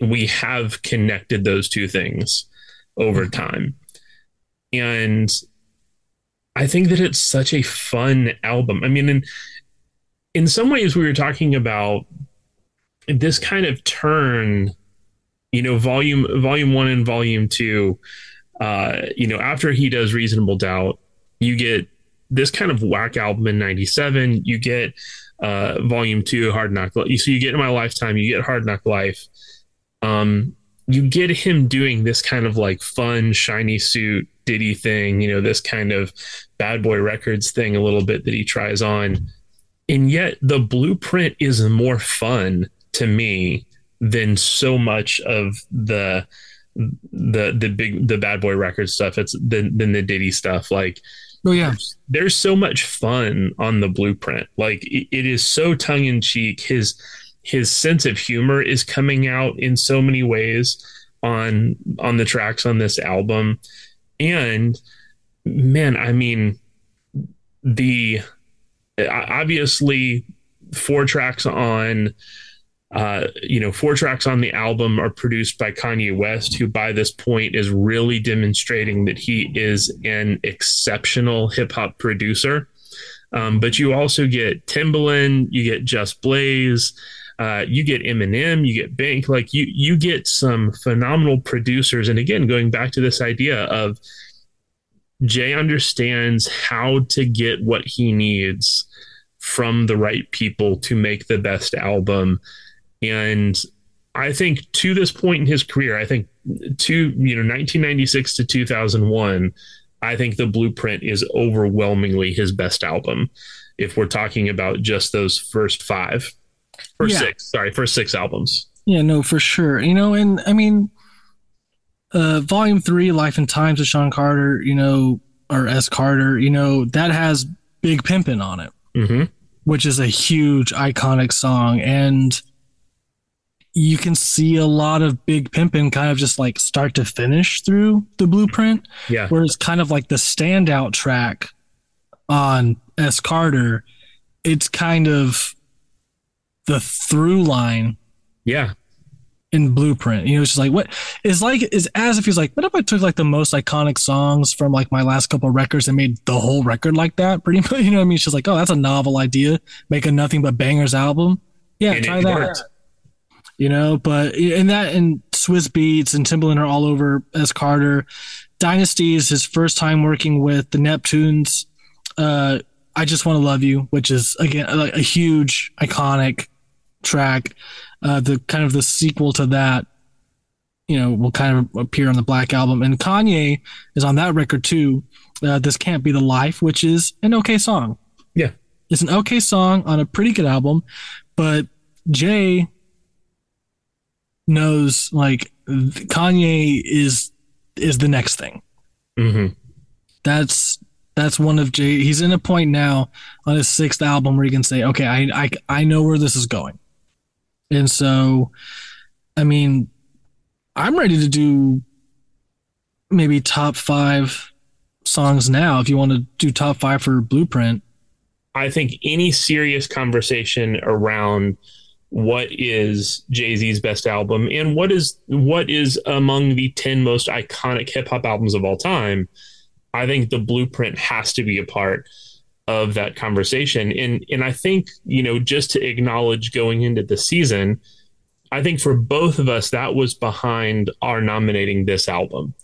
we have connected those two things over time, and I think that it's such a fun album. I mean, in in some ways, we were talking about this kind of turn you know volume volume one and volume two uh you know after he does reasonable doubt you get this kind of whack album in 97 you get uh volume two hard knock so you get in my lifetime you get hard knock life um you get him doing this kind of like fun shiny suit diddy thing you know this kind of bad boy records thing a little bit that he tries on. And yet the blueprint is more fun to me than so much of the the the big the bad boy record stuff. It's than than the diddy stuff. Like oh yeah. there's so much fun on the blueprint. Like it, it is so tongue-in-cheek his his sense of humor is coming out in so many ways on on the tracks on this album and man i mean the obviously four tracks on uh, you know, four tracks on the album are produced by Kanye West, who by this point is really demonstrating that he is an exceptional hip hop producer. Um, but you also get Timbaland, you get Just Blaze, uh, you get Eminem, you get Bink. Like you, you get some phenomenal producers. And again, going back to this idea of Jay understands how to get what he needs from the right people to make the best album. And I think to this point in his career, I think to you know 1996 to 2001, I think the Blueprint is overwhelmingly his best album. If we're talking about just those first five, first Yeah. six, sorry, first six albums. Yeah, no, for sure. You know, and I mean, uh, volume three, Life and Times of Shawn Carter, you know, or S. Carter, you know, that has Big Pimpin' on it, hmm which is a huge iconic song. And you can see a lot of Big Pimpin' kind of just like start to finish through the blueprint, Yeah, where it's kind of like the standout track on S. Carter, it's kind of the through line Yeah. in Blueprint. You know, it's just like what is like is as if he's like, what if I took like the most iconic songs from like my last couple of records and made the whole record like that? Pretty much, you know what I mean? She's like, oh, that's a novel idea. Make a nothing but bangers album. Yeah, And try that. worked. You know, but in that and Swizz Beatz and Timbaland are all over S. Carter. Dynasty is his first time working with the Neptunes. Uh, I just want to love you, which is again a, a huge iconic track. Uh, the kind of the sequel to that, you know, will kind of appear on the Black album. And Kanye is on that record too. Uh, this can't be the life, which is an okay song. Yeah. It's an okay song on a pretty good album, but Jay knows like Kanye is is the next thing. hmm That's that's one of Jay. He's in a point now on his sixth album where he can say, "Okay, I I I know where this is going," and so, I mean, I'm ready to do maybe top five songs now. If you want to do top five for Blueprint, I think any serious conversation around what is Jay Z's best album and what is what is among the ten most iconic hip hop albums of all time, I think the Blueprint has to be a part of that conversation. And and I think you know just to acknowledge going into the season, I think for both of us that was behind our nominating this album.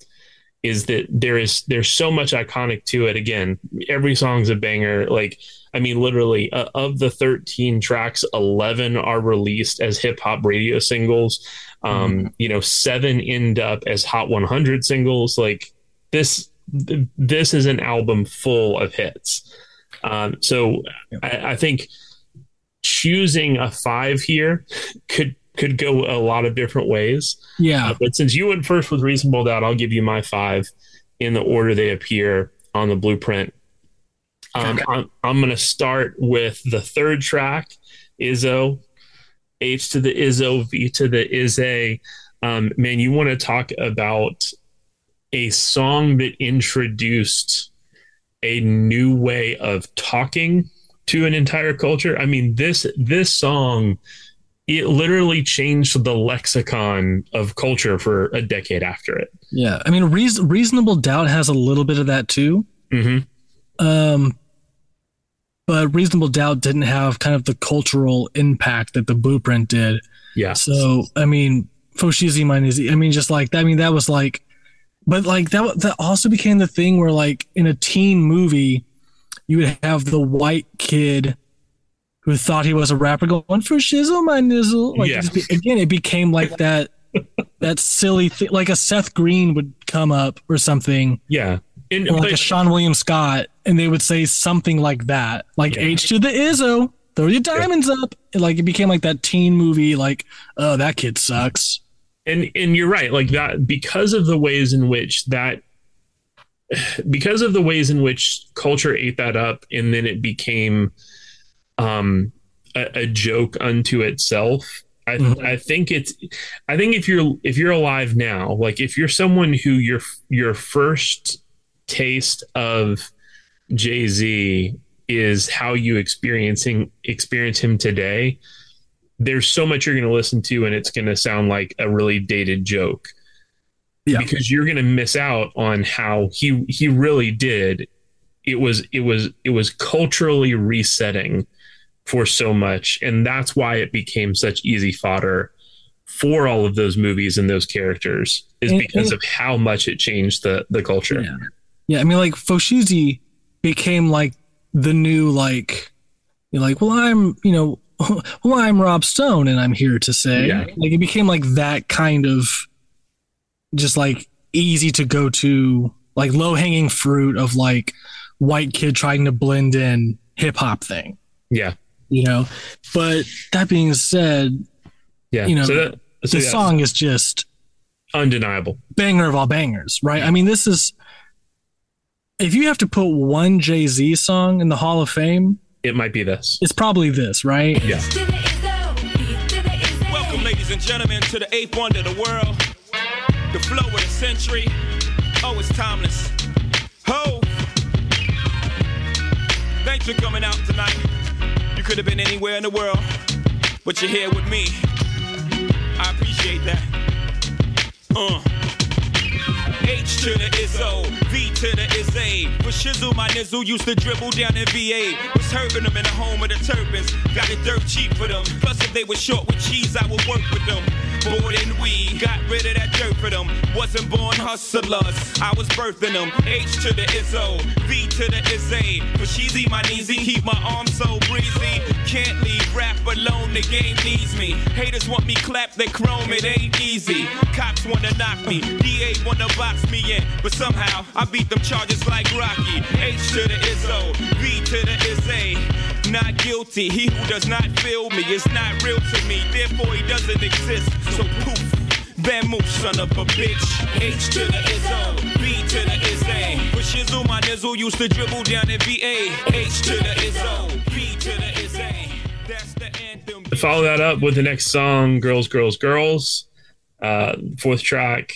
Is that there is there's so much iconic to it. Again, every song's a banger. Like I mean, literally, uh, of the 13 tracks, 11 are released as hip hop radio singles. Um, You know, seven end up as Hot 100 singles. Like this, th- this is an album full of hits. Um, so I, I think choosing a five here could could go a lot of different ways. yeah, Uh, but since you went first with reasonable doubt, I'll give you my five in the order they appear on the blueprint. Um, I'm, I'm going to start with the third track, Izzo, H to the Izzo, V to the Izzy. Um, man, you want to talk about a song that introduced a new way of talking to an entire culture. I mean, this this song it literally changed the lexicon of culture for a decade after it. yeah. I mean, reason, reasonable doubt has a little bit of that too. Mm-hmm. Um, but reasonable doubt didn't have kind of the cultural impact that the blueprint did. Yeah. So I mean, Foshizi Manizi. I mean, just like that. I mean, that was like, but like that. That also became the thing where, like, in a teen movie, you would have the white kid who thought he was a rapper going for shizzle my nizzle. Like Yeah. it just be- again, it became like that. that silly thing, like a Seth Green would come up or something, Yeah. And or like a Seann William Scott, and they would say something like that, like Yeah. H to the Izzo, throw your diamonds up. And, like it became like that teen movie, like, oh, that kid sucks. And and you're right, like that because of the ways in which that because of the ways in which culture ate that up and then it became um a, a joke unto itself. I, Mhm. I think it's I think if you're if you're alive now, like if you're someone who your your first taste of Jay Z is how you experiencing experience him today. There's so much you're going to listen to, and it's going to sound like a really dated joke. Yeah. because you're going to miss out on how he he really did. It was it was it was culturally resetting for so much, and that's why it became such easy fodder for all of those movies and those characters is And- because and- of how much it changed the the culture. Yeah. Yeah, I mean, like Foshizi became like the new like, you're like, well, I'm, you know, well, I'm Rob Stone, and I'm here to say, Yeah. like, it became like that kind of, just like easy to go to, like low hanging fruit of like white kid trying to blend in hip hop thing, Yeah, you know. But that being said, yeah. You know, so that, so the yeah, song is just undeniable. banger of all bangers, right? I mean, this is if you have to put one Jay Z song in the Hall of Fame, It might be this. it's probably this, right? Yeah. To the Izzo, to the Izzy. Welcome, ladies and gentlemen, to the eighth wonder of the world, the flow of the century. Oh, it's timeless. Ho! Thanks for coming out tonight. You could have been anywhere in the world, but you're here with me. I appreciate that. Uh. H to the Izzo, V to the A. For Shizzle, my nizzle used to dribble down in VA. Was hurting them in the home of the turbans. Got it dirt cheap for them. Plus, if they were short with cheese, I would work with them. More than we got rid of that dirt for them. Wasn't born hustlers, I was birthing them. H to the Izzo, V to the A. For Sheezy, my kneesy, keep my arms so breezy. Can't leave rap alone, the game needs me. Haters want me clap they chrome, it ain't easy. Cops wanna knock me, DA wanna box me in. But somehow, I beat them charges like Rocky. H to the Izzo, V to the is Not guilty, he who does not feel me is not real to me, therefore he doesn't exist. So poof. Bad move, son of a bitch. H to the Izzo, B to the is A. Shizzle, my nizzle used to dribble down in VA. H to the Izzo, B to the A. That's the anthem. Follow that up with the next song, Girls, Girls, Girls, uh, fourth track.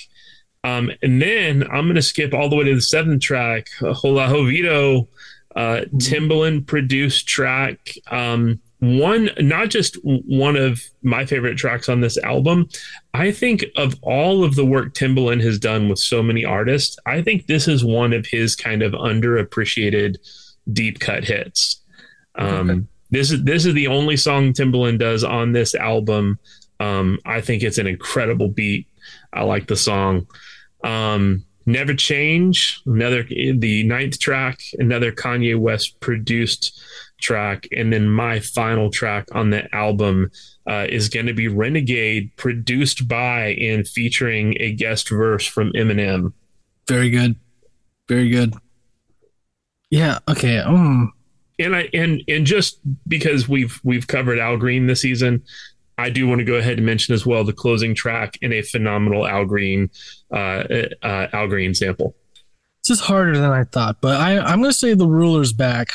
Um, and then I'm going to skip all the way to the seventh track, Hola Hovito, uh, Timbaland produced track. Um, one, not just one of my favorite tracks on this album. I think of all of the work Timbaland has done with so many artists, I think this is one of his kind of underappreciated deep cut hits. Um, This is this is the only song Timbaland does on this album. Um, I think it's an incredible beat. I like the song. Um, Never Change, another the ninth track, another Kanye West produced track, and then my final track on the album uh, is going to be Renegade, produced by and featuring a guest verse from Eminem. Very good. Very good. Yeah. Okay. Um. and I and and just because we've we've covered Al Green this season, I do want to go ahead and mention as well the closing track in a phenomenal Al Green uh, uh, Al Green sample. This is harder than I thought, but I, I'm going to say the ruler's back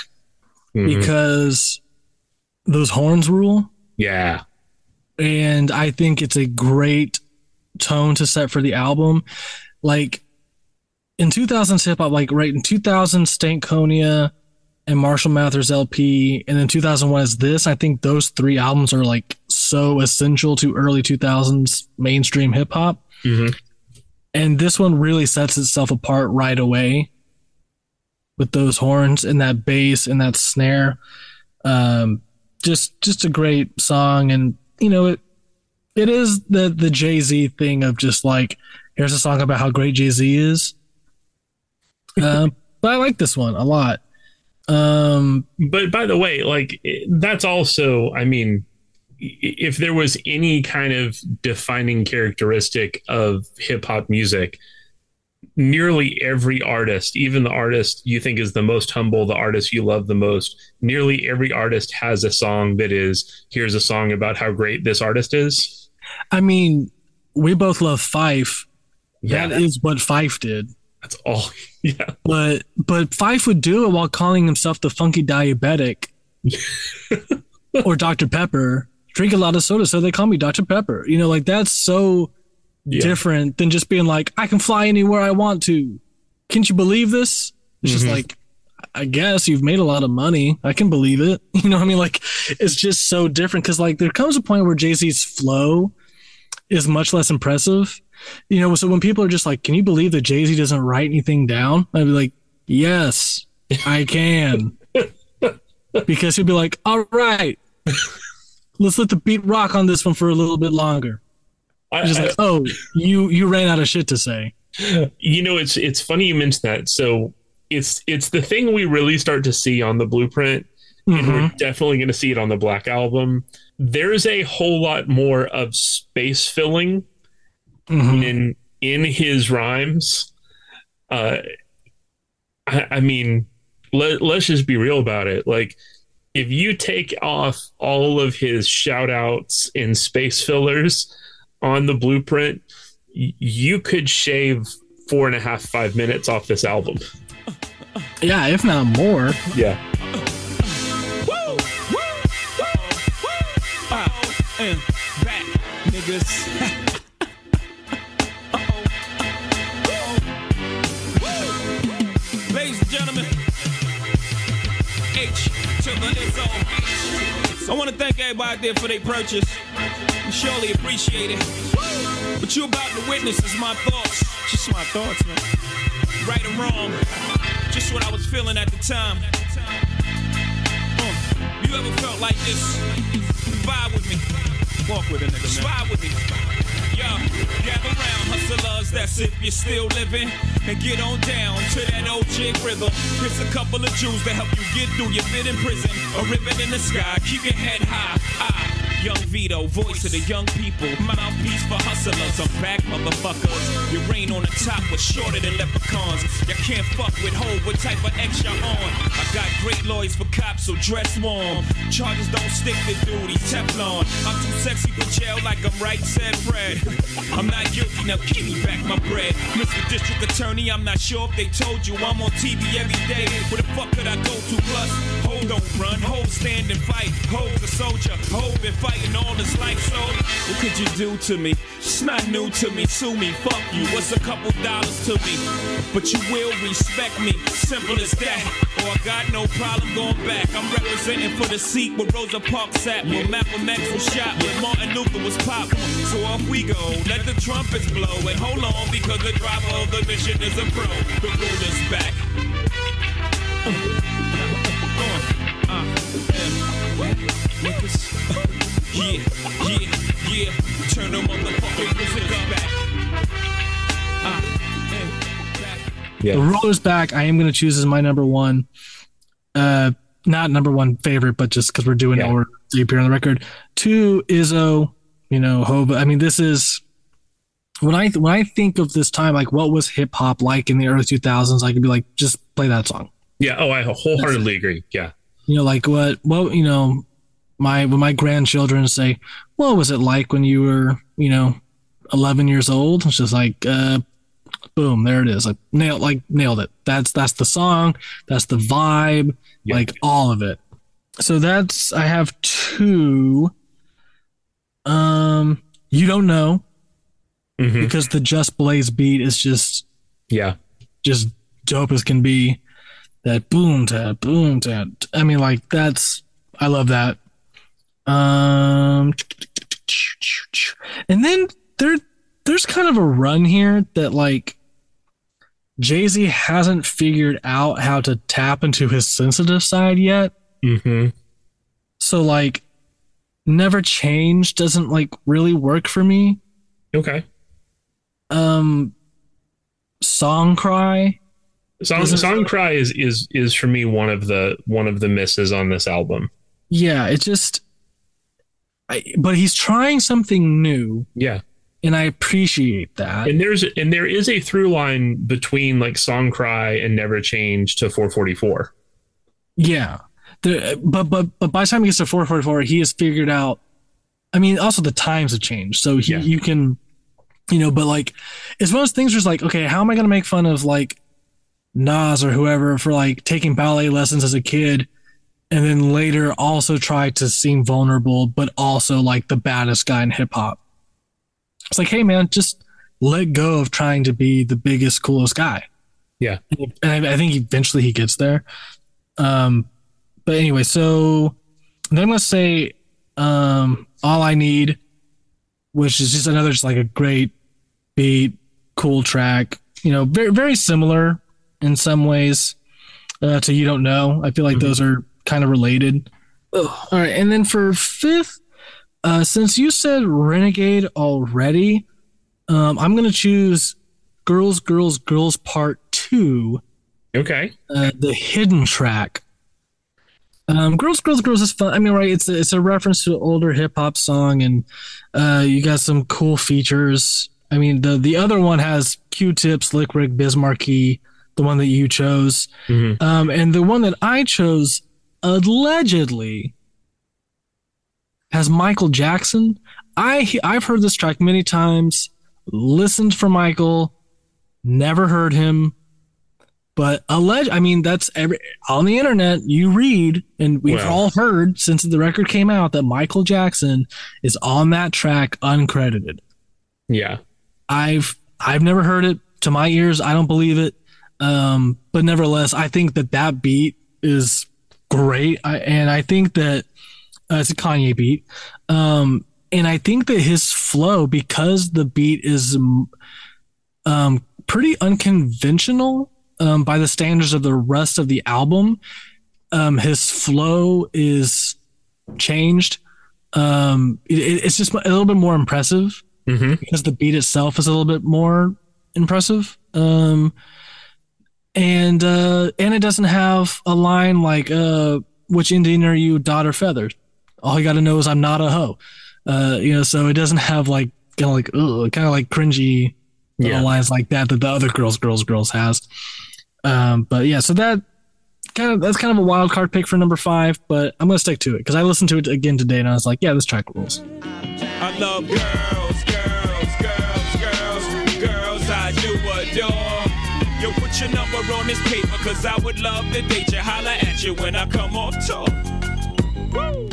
Mhm. because those horns rule. yeah, and I think it's a great tone to set for the album. Like in 2000s hip hop, like right in 2000, Stankonia and Marshall Mathers LP, and then 2001 is this. I think those three albums are like so essential to early 2000s mainstream hip hop. Mhm. And this one really sets itself apart right away with those horns and that bass and that snare. Um, just just a great song and you know it it is the the Jay-Z thing of just like here's a song about how great Jay-Z is. Um but I like this one a lot. Um but by the way, like that's also, I mean, if there was any kind of defining characteristic of hip hop music, nearly every artist, even the artist you think is the most humble, the artist you love the most, nearly every artist has a song that is here's a song about how great this artist is. I mean we both love Phife. Yeah, That is what Phife did. that's all. Yeah, But but Phife would do it while calling himself the funky diabetic or Dr. Pepper. Drink a lot of soda, so they call me Dr. Pepper. You know, like that's so yeah. different than just being like, I can fly anywhere I want to. Can't you believe this? It's just Mhm. like, I guess you've made a lot of money. I can believe it. You know what I mean? Like, it's just so different because, like, there comes a point where Jay Z's flow is much less impressive. You know, so when people are just like, Can you believe that Jay Z doesn't write anything down? I'd be like, Yes, I can. because he'd be like, All right, let's let the beat rock on this one for a little bit longer. I- just I- like, oh, you you ran out of shit to say. you know it's it's funny you mentioned that so it's it's the thing we really start to see on the blueprint and Mhm. we're definitely going to see it on the black album there's a whole lot more of space filling Mhm. in in his rhymes uh i, I mean let, let's just be real about it like if you take off all of his shout outs and space fillers on the blueprint you could shave four and a half five minutes off this album Yeah, if not more. yeah Woo! Woo! Woo! Woo! Uh, and back, niggas. I want to thank everybody there for their purchase. We surely appreciate it. What you about to witness is my thoughts. Just my thoughts, man. Right or wrong. Just what I was feeling at the time. Uh, you ever felt like this? Vibe with me. Walk with a nigga, man. Vibe with me. Gather round, hustlers, that's if you're still living. And get on down to that old jig rhythm. Here's a couple of Jews to help you get through your bit in prison. A ribbon in the sky, keep your head high. I, Young Vito, voice of the young people. Mouthpiece for hustlers. I'm back, motherfuckers. Your reign on the top was shorter than leprechauns. You can't fuck with hoe, what type of X you're on. I got great lawyers for cops, so dress warm. Charges don't stick to duty, Teflon. I'm too sexy for jail, like I'm right, said Fred. I'm not guilty, now give me back my bread. Mr. District Attorney, I'm not sure if they told you I'm on TV every day. Where the fuck could I go to? Plus, Hov don't run, Hov stand and fight. Hov's a soldier, Hov been fighting all his life, so what could you do to me? It's not new to me, sue me, fuck you. What's a couple dollars to me? But you will respect me, simple as that. Or I got no problem going back. I'm representing for the seat where Rosa Parks sat, where Malcolm X was shot, where Martin Luther was popped. So off we go, let the trumpets blow, and hold on because the driver of the mission is a pro. The ruler's back. Uh, uh, yeah. Yeah, yeah, yeah. Turn the motherfucking music up back. And back. The Yeah. Roller's back. I am going to choose as my number one. Uh, not number one favorite, but just because we're doing Yeah. it order to appear on the record. Two, Izzo. You know, Hova. I mean, this is when I when I think of this time, like what was hip hop like in the early two thousands. I could be like, just play that song. Yeah. Oh, I wholeheartedly agree. Yeah. You know, like what what you know, my when my grandchildren say, what was it like when you were you know, eleven years old? It's just like, uh, boom, there it is. Like nailed, like nailed it. That's that's the song. That's the vibe. Yeah. Like all of it. So that's I have two. Um, you don't know Mhm. because the Just Blaze beat is just Yeah. just dope as can be. That boom tap, boom tap. I mean, like that's I love that. Um, and then there there's kind of a run here that like Jay Z hasn't figured out how to tap into his sensitive side yet. hmm So like, never change doesn't like really work for me. Okay. Um, song cry. Song, Song Cry is is is for me one of the one of the misses on this album. Yeah, it just. I, but he's trying something new, Yeah. and I appreciate that. And there's and there is a through line between like Song Cry and Never Change to 444. Yeah, there, but but but by the time he gets to 444, he has figured out. I mean, also the times have changed, so he Yeah. you can, you know, but like it's one of those things where it's like, okay, how am I going to make fun of like Nas or whoever for like taking ballet lessons as a kid, and then later also try to seem vulnerable, but also like the baddest guy in hip hop. It's like, hey man, just let go of trying to be the biggest, coolest guy. Yeah. and I, I think eventually he gets there. Um, but anyway, so then I'm gonna say, um, all I need, which is just another just like a great beat, cool track. You know, very very similar in some ways uh, to you don't know. I feel like those are kind of related. Ugh. All right, and then for fifth, uh, since you said Renegade already, um, I'm gonna choose Girls, Girls, Girls Part Two Okay. uh, the hidden track. Um, girls, girls, girls is fun. I mean, right? It's a, it's a reference to an older hip hop song, and uh, you got some cool features. I mean, the the other one has Q-Tip, Slick Rick, Biz Markie, the one that you chose, Mhm. um, and the one that I chose allegedly has Michael Jackson. I I've heard this track many times, listened for Michael, never heard him. But alleged, I mean, that's every on the internet. You read, and we've Well. all heard since the record came out that Michael Jackson is on that track uncredited. Yeah. I've I've never heard it to my ears. I don't believe it. Um, but nevertheless, I think that that beat is great. I, and I think that uh, it's a Kanye beat. Um, and I think that his flow, because the beat is um, pretty unconventional um, by the standards of the rest of the album, um, his flow is changed. Um, it, it's just a little bit more impressive Mm-hmm. because the beat itself is a little bit more impressive. Um, and uh, and it doesn't have a line like uh, "Which Indian are you, dot or feathered?" All you got to know is I'm not a hoe. Uh, you know, so it doesn't have like kind of like kind of like cringy uh, Yeah. lines like that that the other girls, girls, girls has. Um, but yeah, so that kind of that's kind of a wild card pick for number five, but I'm gonna stick to it because I listened to it again today and I was like, yeah, this track rules. I love girls, girls, girls, girls, girls I do adore. Put your number on this paper, cause I would love to date you. Holla at you when I come off tour. Woo.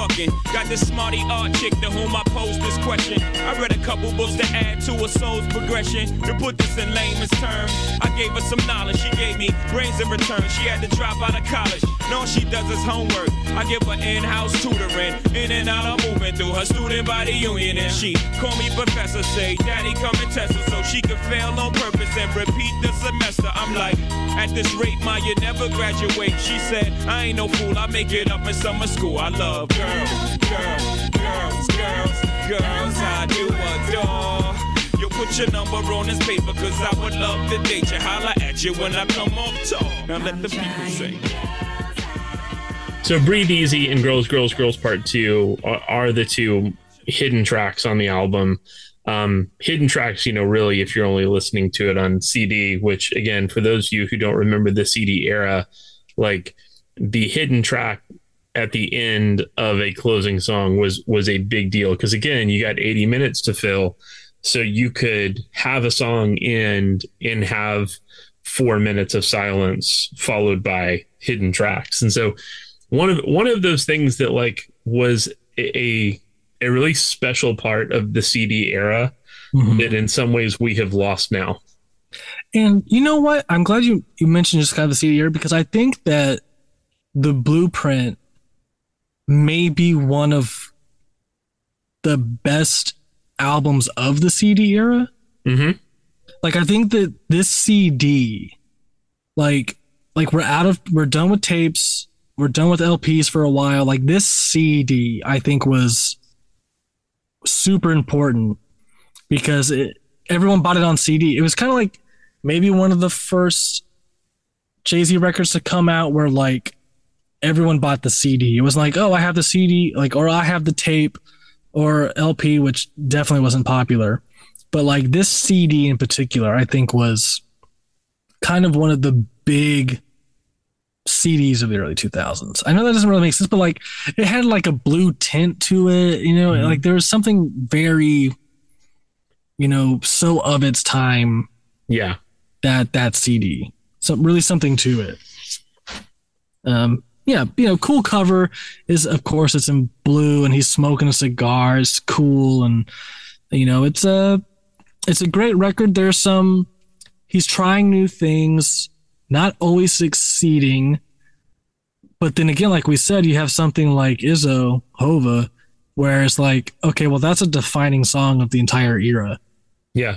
Fucking? Got this smarty art chick to whom I pose this question. I read a couple books to add to a soul's progression. To put this in layman's terms, I gave her some knowledge. She gave me brains in return. She had to drop out of college. No, she does his homework. I give her in-house tutoring. In and out, I'm moving through her student body union. And she call me professor, say, Daddy, come and test her so she can fail on purpose and repeat the semester. I'm like, at this rate, Ma, you never graduate. She said, I ain't no fool, I make it up in summer school. I love girls, girls, girls, girls, girls, I do adore. You put your number on this paper, cause I would love to date you. Holla at you when I come off tour. Now let the people say. So Breathe Easy and Girls, Girls, Girls Part 2 are, are the two hidden tracks on the album. Um, hidden tracks, you know, really, if you're only listening to it on CD, which again, for those of you who don't remember the CD era, like the hidden track at the end of a closing song was was a big deal because again, you got 80 minutes to fill, so you could have a song end and have four minutes of silence followed by hidden tracks, and so one of one of those things that like was a a really special part of the CD era mm-hmm. that in some ways we have lost now. And you know what? I'm glad you, you mentioned just kind of the CD era because I think that the blueprint may be one of the best albums of the CD era. Mm-hmm. Like I think that this CD, like like we're out of we're done with tapes, we're done with LPs for a while. Like this CD, I think was super important because it everyone bought it on CD. It was kind of like maybe one of the first Jay Z records to come out where like everyone bought the CD. It was like, oh, I have the CD, like, or I have the tape or LP, which definitely wasn't popular. But like this CD in particular, I think was kind of one of the big CDs of the early 2000s. I know that doesn't really make sense, but like it had like a blue tint to it, you know, like there was something very, you know, so of its time Yeah. that that CD. So really something to it. Um, yeah, you know, cool cover is of course it's in blue and he's smoking a cigar. It's cool and you know it's a it's a great record. There's some he's trying new things, not always succeeding. But then again, like we said, you have something like Izzo Hova, where it's like, okay, well that's a defining song of the entire era Yeah.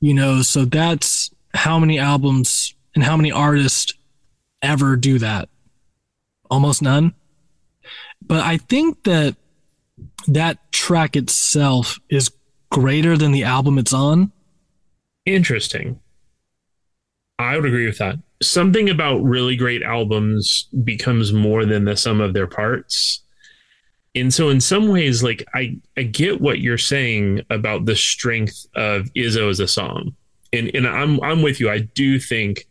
you know so that's how many albums and how many artists ever do that almost none but i think that that track itself is greater than the album it's on Interesting. I would agree with that. Something about really great albums becomes more than the sum of their parts. And so in some ways, like I, I get what you're saying about the strength of Izzo as a song. And and I'm I'm with you. I do think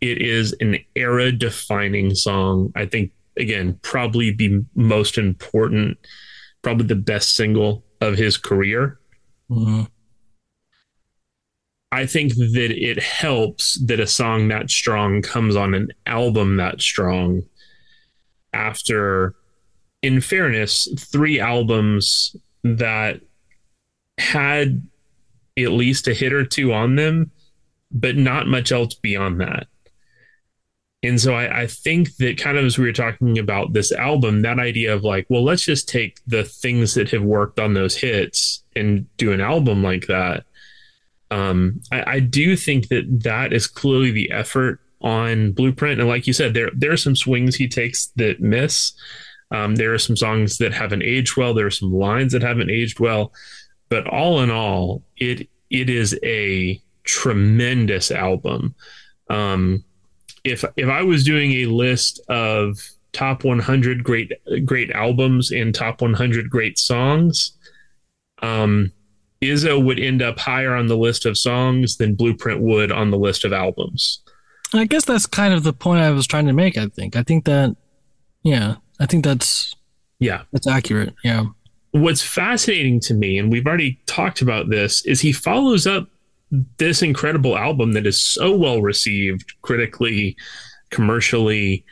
it is an era defining song. I think again, probably the most important, probably the best single of his career. Mm-hmm. I think that it helps that a song that strong comes on an album that strong after, in fairness, three albums that had at least a hit or two on them but not much else beyond that. And so I, I think that kind of as we were talking about this album, that idea of like, well, let's just take the things that have worked on those hits and do an album like that. Um, I, I do think that that is clearly the effort on Blueprint, and like you said, there there are some swings he takes that miss. Um, there are some songs that haven't aged well. There are some lines that haven't aged well, but all in all, it it is a tremendous album. Um, if if I was doing a list of top 100 great great albums and top 100 great songs, um, Izzo would end up higher on the list of songs than Blueprint would on the list of albums. I guess that's kind of the point I was trying to make. I think. I think that, yeah, I think that's Yeah. that's accurate. Yeah. What's fascinating to me, and we've already talked about this, is he follows up this incredible album that is so well received critically, commercially,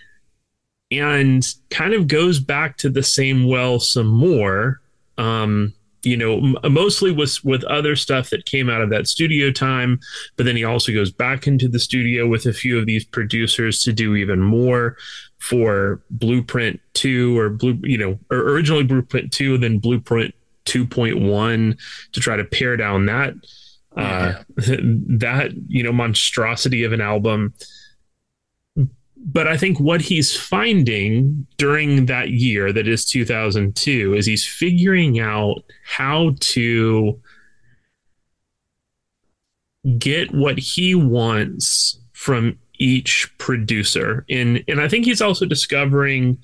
and kind of goes back to the same well some more. Um, you know, m- mostly with with other stuff that came out of that studio time, but then he also goes back into the studio with a few of these producers to do even more for Blueprint 2 or blue, you know, or originally Blueprint 2 then Blueprint 2.1 to try to pare down that uh that, you know, monstrosity of an album. But I think what he's finding during that year that is 2002 is he's figuring out how to get what he wants from each producer. And and I think he's also discovering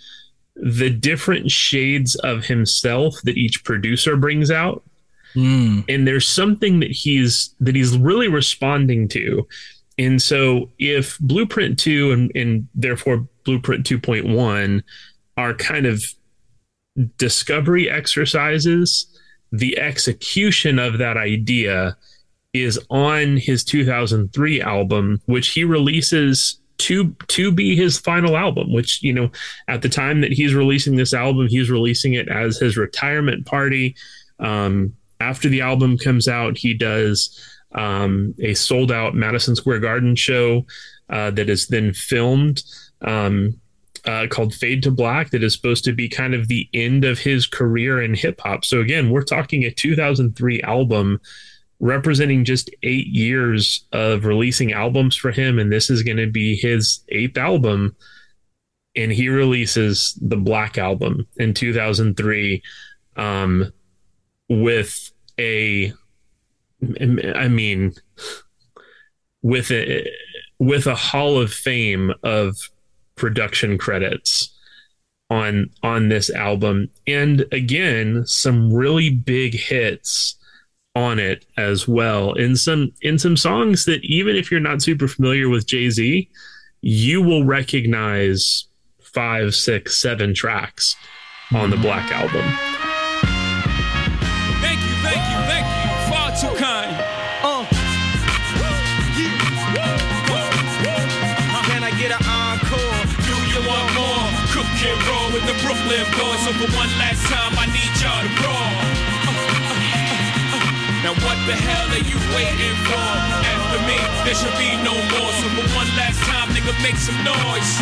the different shades of himself that each producer brings out Mm. and there's something that he's that he's really responding to and so if blueprint 2 and, and therefore blueprint 2.1 are kind of discovery exercises the execution of that idea is on his 2003 album which he releases to to be his final album which you know at the time that he's releasing this album he's releasing it as his retirement party um, after the album comes out, he does um, a sold out Madison Square Garden show uh, that is then filmed um, uh, called Fade to Black, that is supposed to be kind of the end of his career in hip hop. So, again, we're talking a 2003 album representing just eight years of releasing albums for him. And this is going to be his eighth album. And he releases the Black Album in 2003. Um, with a i mean with a with a hall of fame of production credits on on this album and again some really big hits on it as well. In some in some songs that even if you're not super familiar with Jay-Z you will recognize five six seven tracks on the black album with the Brooklyn boys. So for one last time, I need y'all to. Uh, uh, uh, uh. Now what the hell are you waiting for? After me, there should be no more. So for one last time, nigga, make some noise.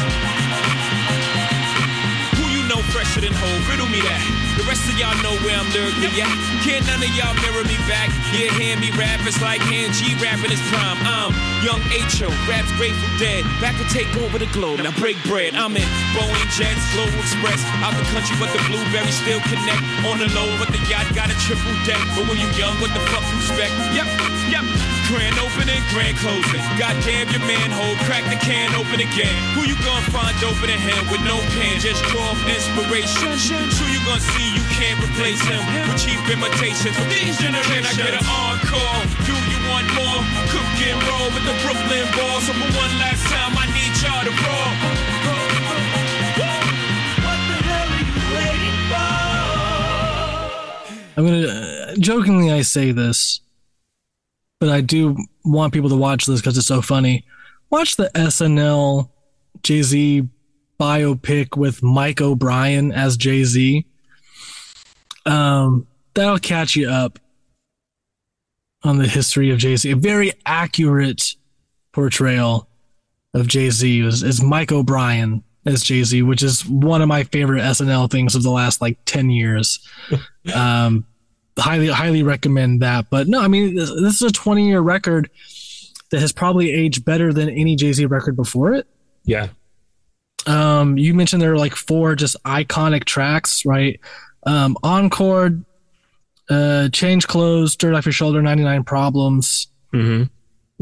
Who you know fresher than whole? Riddle me that. The rest of y'all know where I'm lyrically at. Can't none of y'all mirror me back. Yeah, hear me rap. It's like hand G rapping his prime. I'm young H.O. Raps Grateful Dead. Back to take over the globe. Now break bread. I'm in Boeing Jets, Global Express. Out the country, but the blueberries still connect. On the low, but the yacht got a triple deck. But when you young, what the fuck you expect? Yep, yep. Grand opening, grand closing. Goddamn your manhole, crack the can open again. Who you gonna find open in him with no pen? Just draw off inspiration. Who you gonna see you can't replace him with cheap imitations these generations? Can I get an encore? Do you want more? Cook and roll with the Brooklyn balls. So for one last time, I need y'all to roll. I'm gonna uh, jokingly I say this, but I do want people to watch this because it's so funny. Watch the SNL Jay Z biopic with Mike O'Brien as Jay Z. Um, that'll catch you up on the history of Jay Z. A very accurate portrayal of Jay Z is, is Mike O'Brien as Jay Z, which is one of my favorite SNL things of the last like ten years. um, highly highly recommend that. But no, I mean this, this is a twenty year record that has probably aged better than any Jay Z record before it. Yeah. Um, you mentioned there are like four just iconic tracks, right? Um, Encore, uh, Change Clothes, Dirt Off Your Shoulder, 99 Problems. Mm-hmm.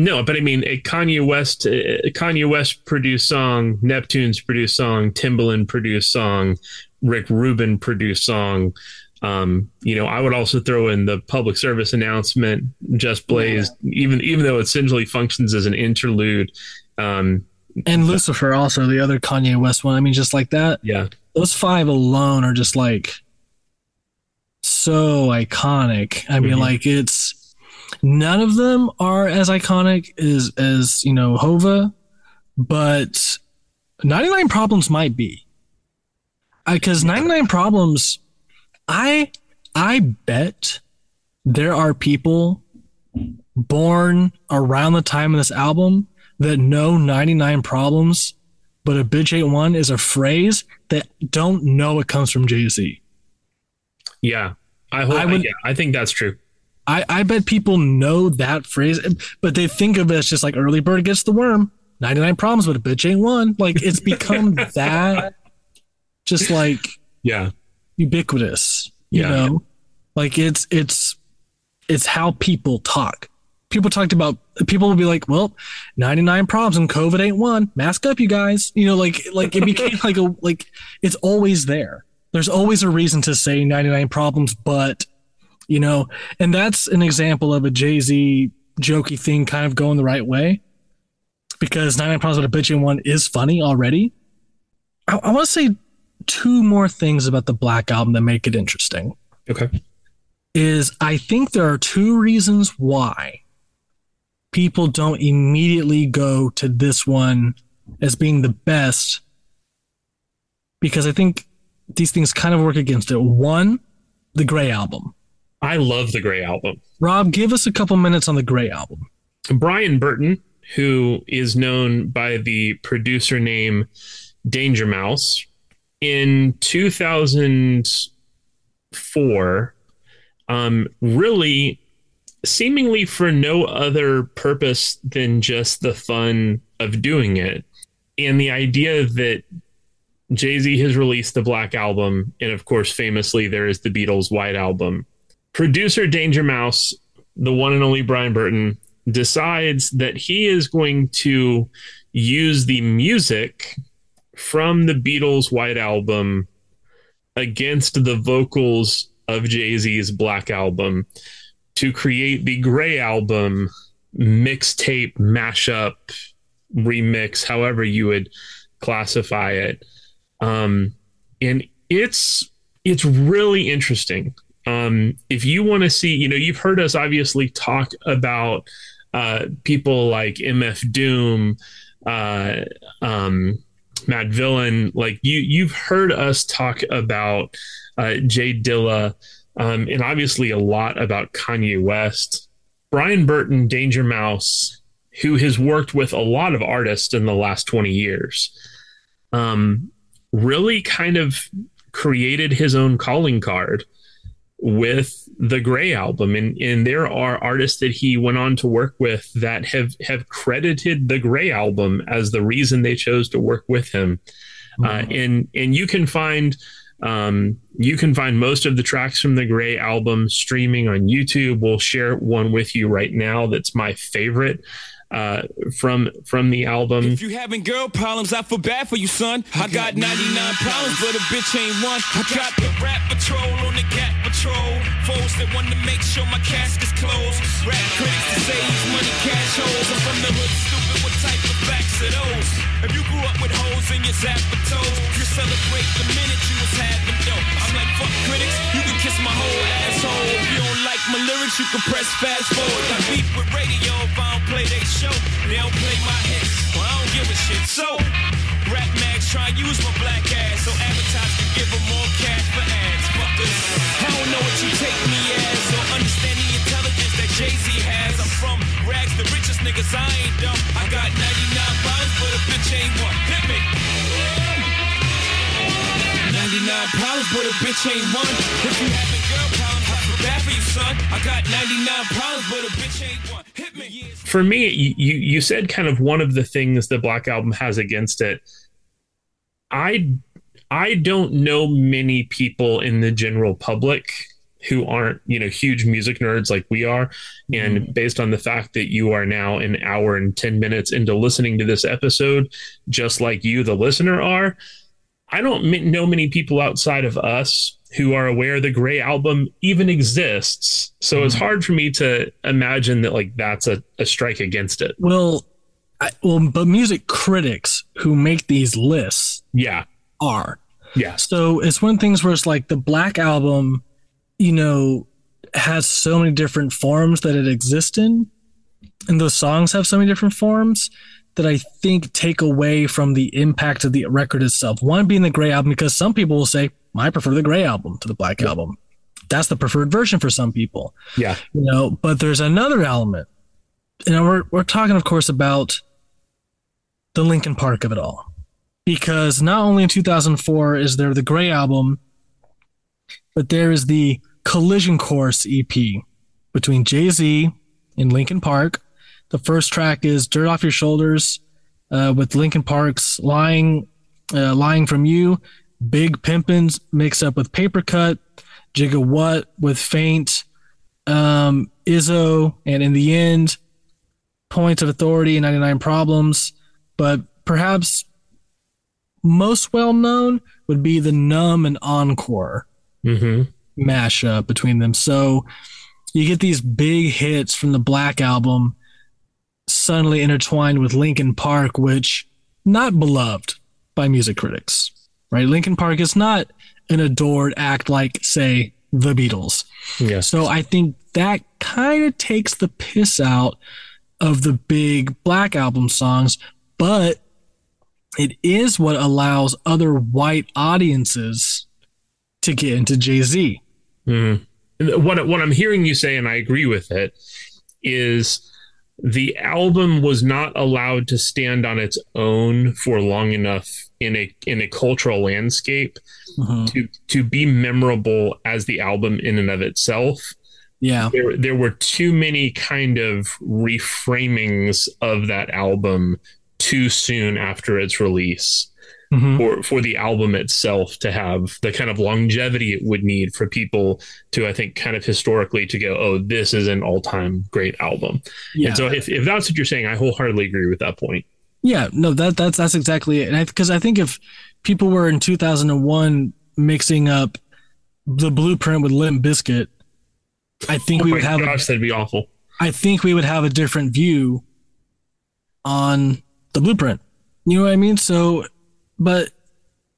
No, but I mean, a Kanye West, Kanye West produced song, Neptune's produced song, Timbaland produced song, Rick Rubin produced song. Um, you know, I would also throw in the public service announcement, Just Blaze, even even though it essentially functions as an interlude. Um, And Lucifer, also the other Kanye West one. I mean, just like that. yeah, Those five alone are just like so iconic. I mean, Mhm. like it's none of them are as iconic as as you know Hova, but 99 Problems might be. Because 99 Problems, I I bet there are people born around the time of this album that know 99 Problems, but a bitch ain't one is a phrase that don't know it comes from Jay Z. yeah. I hope. I would- yeah, I think that's true. I, I bet people know that phrase, but they think of it as just like early bird gets the worm, 99 problems, but a bitch ain't one. Like it's become that just like Yeah, ubiquitous, you Yeah. know? Like it's it's it's how people talk. People talked about people will be like, well, 99 problems and COVID ain't one. Mask up, you guys. You know, like like it became like a like it's always there. There's always a reason to say 99 problems, but you know, and that's an example of a Jay-Z jokey thing kind of going the right way. Because 99 problems with a bitch in one is funny already. I, I want to say two more things about the Black album that make it interesting okay. is I think there are two reasons why people don't immediately go to this one as being the best because I think these things kind of work against it. One, the Gray album. I love the Gray album. Rob, give us a couple minutes on the Gray album. Brian Burton, who is known by the producer name Danger Mouse, in 2004, um, really seemingly for no other purpose than just the fun of doing it. And the idea that Jay Z has released the Black Album, and of course, famously, there is the Beatles' White Album. Producer Danger Mouse, the one and only Brian Burton, decides that he is going to use the music from the Beatles' White Album against the vocals of Jay Z's Black Album to create the Gray Album mixtape, mashup, remix, however you would classify it. Um, and it's it's really interesting. Um, if you want to see, you know, you've heard us obviously talk about uh, people like MF Doom, uh, um, Villain. Like you, you've heard us talk about uh, J Dilla, um, and obviously a lot about Kanye West. Brian Burton, Danger Mouse, who has worked with a lot of artists in the last 20 years, um, really kind of created his own calling card with the Gray album. And, and there are artists that he went on to work with that have, have credited the Gray album as the reason they chose to work with him. Uh, and, and you can find, um, you can find most of the tracks from the Gray album streaming on YouTube. We'll share one with you right now. That's my favorite uh, from from the album. If you having girl problems, I feel bad for you, son. I got 99 problems, but a bitch ain't one. I got the rap patrol on the gap patrol. Foes that want to make sure my casket's closed. Rap critics to say he's money cash holes. I'm from the hood, stupid. Type of facts are those? If you grew up with hoes in your zapper toes, you celebrate the minute you was having dope. I'm like, fuck critics, you can kiss my whole asshole. If you don't like my lyrics, you can press fast forward. Got beef with radio if I don't play they show. They don't play my hits, well, I don't give a shit. So, rap mags try and use my black ass so advertisers can give them more cash for ads. Fuckers, I don't know what you take me as or understand the intelligence that Jay Z has. I'm from rags, the richest niggas, I ain't ain't one. Hit me. 99 problems, but a bitch ain't one. If you having girl problems, I feel bad for you, son. I got 99 problems, but a bitch ain't one. Hit me. for me, you you you said kind of one of the things the Black Album has against it. I I don't know many people in the general public who aren't you know huge music nerds like we are, and mm-hmm. based on the fact that you are now an hour and ten minutes into listening to this episode, just like you, the listener, are. I don't know many people outside of us who are aware the Gray album even exists. So it's mm-hmm. hard for me to imagine that like that's a, a strike against it. Well, I, well, but music critics who make these lists Yeah. are. Yeah. So it's one of the things where it's like the Black Album, you know, has so many different forms that it exists in, and those songs have so many different forms that I think take away from the impact of the record itself. One being the Gray album, because some people will say, I prefer the Gray album to the Black album. That's the preferred version for some people Yeah. you know but there's another element you know we're, we're talking of course about the Linkin Park of it all because not only in 2004 is there the gray album but there is the collision course ep between jay-z and Linkin Park. The first track is dirt off your shoulders uh, with Linkin Park's lying uh, lying from you. Big pimpins mixed up with paper cut jigga what with faint. Um, Izzo, and in the end, Points of Authority, 99 Problems. But perhaps most well known would be the Numb and Encore. Hmm mashup between them. So you get these big hits from the Black Album suddenly intertwined with Linkin Park, which not beloved by music critics, right? Linkin Park is not an adored act like, say, the Beatles. Yes. So I think that kind of takes the piss out of the big Black Album songs, but it is what allows other white audiences to get into Jay Z. Mhm. What what I'm hearing you say, and I agree with it, is the album was not allowed to stand on its own for long enough in a in a cultural landscape to to be memorable as the album in and of itself. Yeah. There there were too many kind of reframings of that album too soon after its release Mhm. for for the album itself to have the kind of longevity it would need for people to I think kind of historically to go oh this is an all-time great album. Yeah. And so if, if that's what you're saying I wholeheartedly agree with that point. Yeah, no, that that's that's exactly it. And because I, think if people were in 2001 mixing up the blueprint with Limp Bizkit, I think Oh we would have a, gosh that'd be awful. I think we would have a different view on the blueprint. You know what I mean? So, but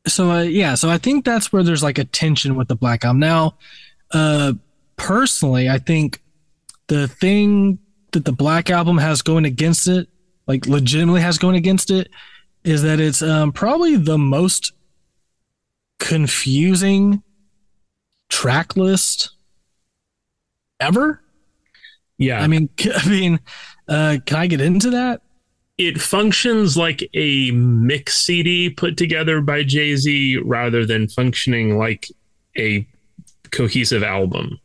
so uh, yeah, so I think that's where there's like a tension with the Black Album. Now, uh, personally, I think the thing that the Black Album has going against it, like legitimately has going against it, is that it's um, probably the most confusing track list ever. Yeah. I mean, I mean, uh, can I get into that? It functions like a mix CD put together by Jay Z rather than functioning like a cohesive album.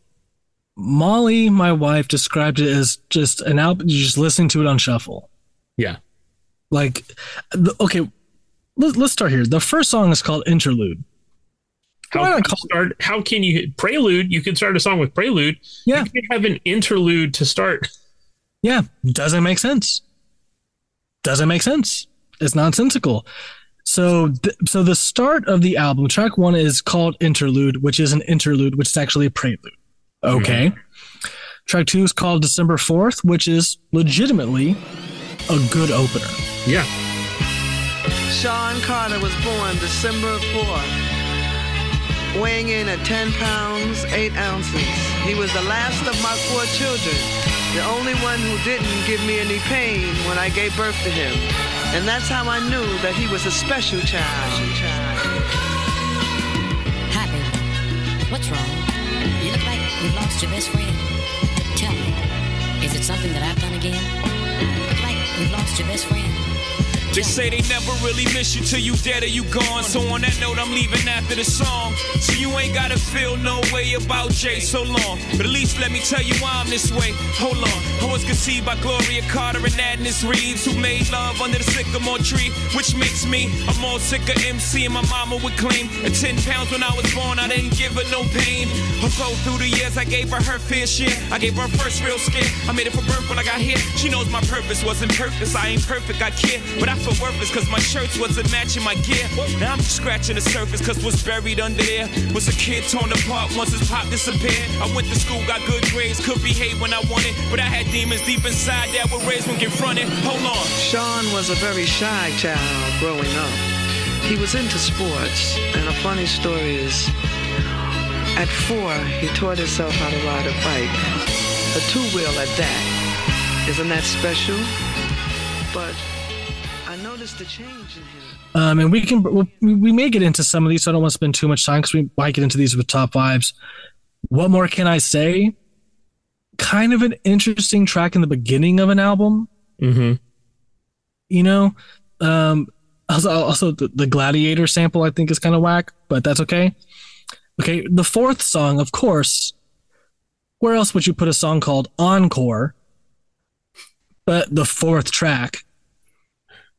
Molly, my wife, described it as just an album. You're just listening to it on shuffle. Yeah. Like, okay, let, let's start here. The first song is called Interlude. How can, you start, how can you prelude? You can start a song with prelude. Yeah. You can have an interlude to start. Yeah, doesn't make sense. Doesn't make sense. It's nonsensical. So, th- so the start of the album, track one is called Interlude, which is an interlude, which is actually a prelude. Okay. Mm-hmm. Track two is called December 4th, which is legitimately a good opener. Yeah. Shawn Carter was born December 4th, weighing in at 10 pounds, 8 ounces. He was the last of my four children, the only one who didn't give me any pain when I gave birth to him. And that's how I knew that he was a special child. Hi, baby. What's wrong? You look like you've lost your best friend. Tell me, is it something that I've done again? You Look like you've lost your best friend. They say they never really miss you till you dead or you gone. So on that note, I'm leaving after the song. So you ain't gotta feel no way about Jay so long. But at least let me tell you why I'm this way. Hold on. I was conceived by Gloria Carter and Adnis Reeves, who made love under the sycamore tree, which makes me a more sicker MC. And my mama would claim at 10 pounds when I was born, I didn't give her no pain. Her go through the years, I gave her her fair share. I gave her first real scare. I made it for birth when I got here. She knows my purpose wasn't purpose. I ain't perfect, I care. But I feel worthless cause my shirts wasn't matching my gear. Now I'm scratching the surface cause what's buried under there was a kid torn apart once his pop disappeared. I went to school, got good grades, could behave when I wanted. But I had demons deep inside that were raised when confronted. Hold on. Sean was a very shy child growing up. He was into sports, and a funny story is at four, he taught himself how to ride a bike, a two wheel at that. Isn't that special? But I noticed a change in him. Um, and we can we'll, we may get into some of these, so I don't want to spend too much time because we might get into these with top fives. What more can I say? Kind of an interesting track in the beginning of an album. Mm-hmm. You know, um, also, also the, the Gladiator sample I think is kind of whack, but that's okay. Okay, the fourth song, of course. Where else would you put a song called Encore? But the fourth track.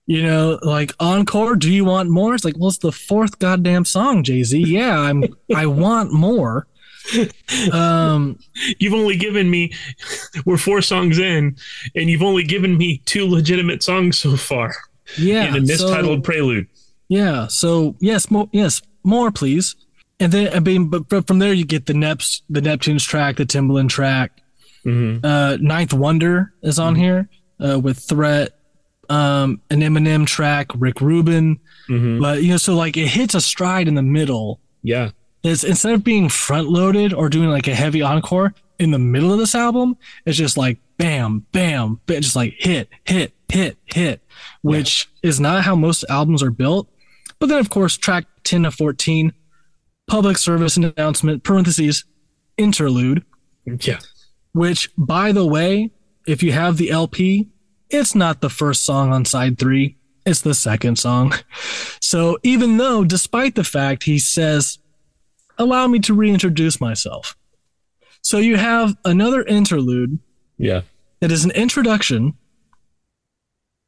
You know, like encore. Do you want more? It's like, well, it's the fourth goddamn song, Jay Z. Yeah, I'm. I want more. Um, You've only given me, we're four songs in, and you've only given me two legitimate songs so far. yeah. and a so- mistitled prelude. Yeah. So yes, more. Yes, more, please. And then I mean, but from there you get the Neps, the Neptunes track, the Timbaland track. Mhm. Uh, Ninth Wonder is on here uh, with Threat, um, an Eminem track, Rick Rubin. Mhm. But you know, so like it hits a stride in the middle. Yeah. It's instead of being front loaded or doing like a heavy encore in the middle of this album, it's just like bam, bam, bam just like hit, hit, hit, hit, which is not how most albums are built. But then, of course, track 10 to 14, public service announcement, parentheses, interlude, Yeah. which, by the way, if you have the LP, it's not the first song on side three, it's the second song. So even though, despite the fact he says, allow me to reintroduce myself. So you have another interlude Yeah. that is an introduction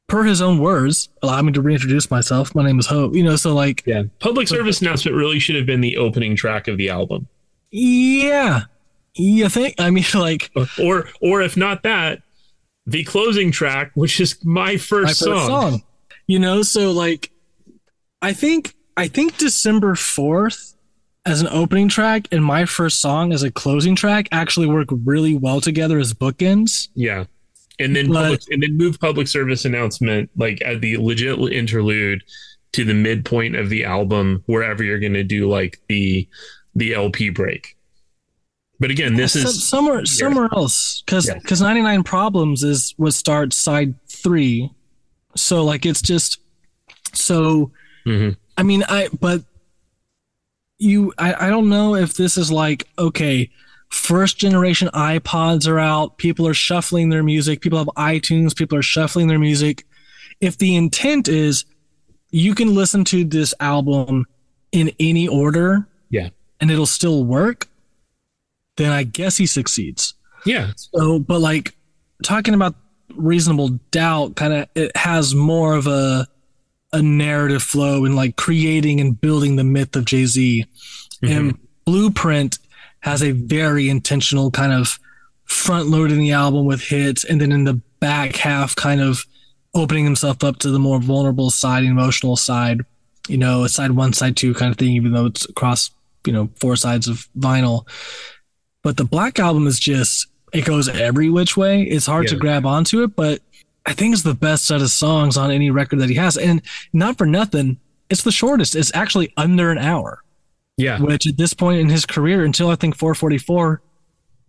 per his own words allow me to reintroduce myself my name is Hov you know so like Yeah. Public service announcement really should have been the opening track of the album. yeah you think i mean like Or or if not that, the closing track, which is my first, my first song. you know so like i think i think december 4th as an opening track and my first song as a closing track actually work really well together as bookends Yeah. And then But- public, and then move public service announcement like at the legit interlude to the midpoint of the album wherever you're going to do like the the LP break. But again, this is somewhere somewhere else because Yeah. because 99 problems is what starts side three so like it's just so Mhm. i mean i but you I, I don't know if this is like okay first generation ipods are out people are shuffling their music people have itunes people are shuffling their music if the intent is you can listen to this album in any order yeah. and it'll still work then i guess he succeeds Yeah. so, but like talking about reasonable doubt, kind of it has more of a a narrative flow and like creating and building the myth of Jay Z. Mm-hmm. And Blueprint has a very intentional kind of front loading the album with hits, and then in the back half, kind of opening himself up to the more vulnerable side, emotional side. You know, a side one, side two kind of thing, even though it's across you know four sides of vinyl but the black album is just it goes every which way. It's hard to grab onto it but i think it's the best set of songs on any record that he has. And not for nothing it's the shortest. It's actually under an hour. Yeah. which at this point in his career until i think 4:44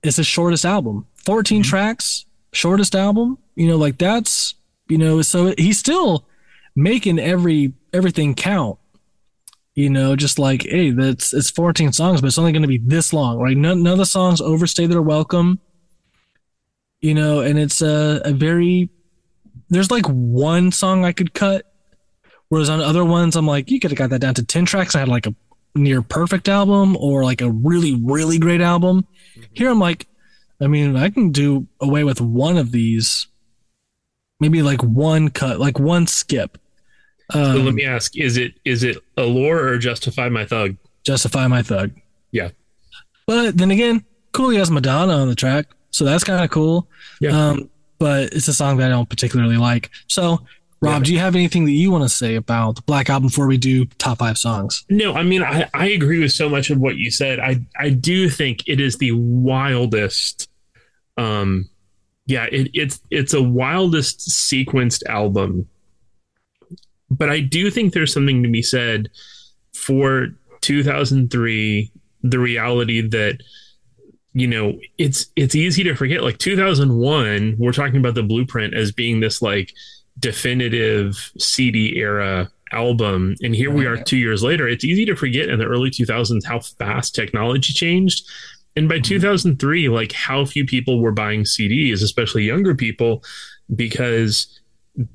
is his shortest album. 14 mm-hmm. tracks shortest album. You know like that's you know so he's still making every everything count you know just like hey that's it's 14 songs but it's only going to be this long right none, none of the songs overstay their welcome you know and it's a, a very there's like one song i could cut Whereas on other ones, I'm like, you could have got that down to 10 tracks and had like a near perfect album or like a really, really great album. Mm-hmm. Here I'm like, I mean, I can do away with one of these, maybe like one cut, like one skip. Um, So let me ask: Is it is it Allure or Justify My Thug? justify my thug. Yeah. But then again, Cooley has Madonna on the track, so that's kind of cool. Yeah. Um, but it's a song that I don't particularly like. So, Rob, Yeah. do you have anything that you want to say about the Black Album before we do top five songs? No, I mean I, I agree with so much of what you said. I I do think it is the wildest um yeah, it, it's it's a wildest sequenced album. But I do think there's something to be said for 2003 the reality that you know it's it's easy to forget like 2001 we're talking about the blueprint as being this like definitive CD era album. And here we are 2 years later. It's easy to forget in the early 2000s how fast technology changed. And by mm-hmm. 2003 like how few people were buying CDs especially younger people because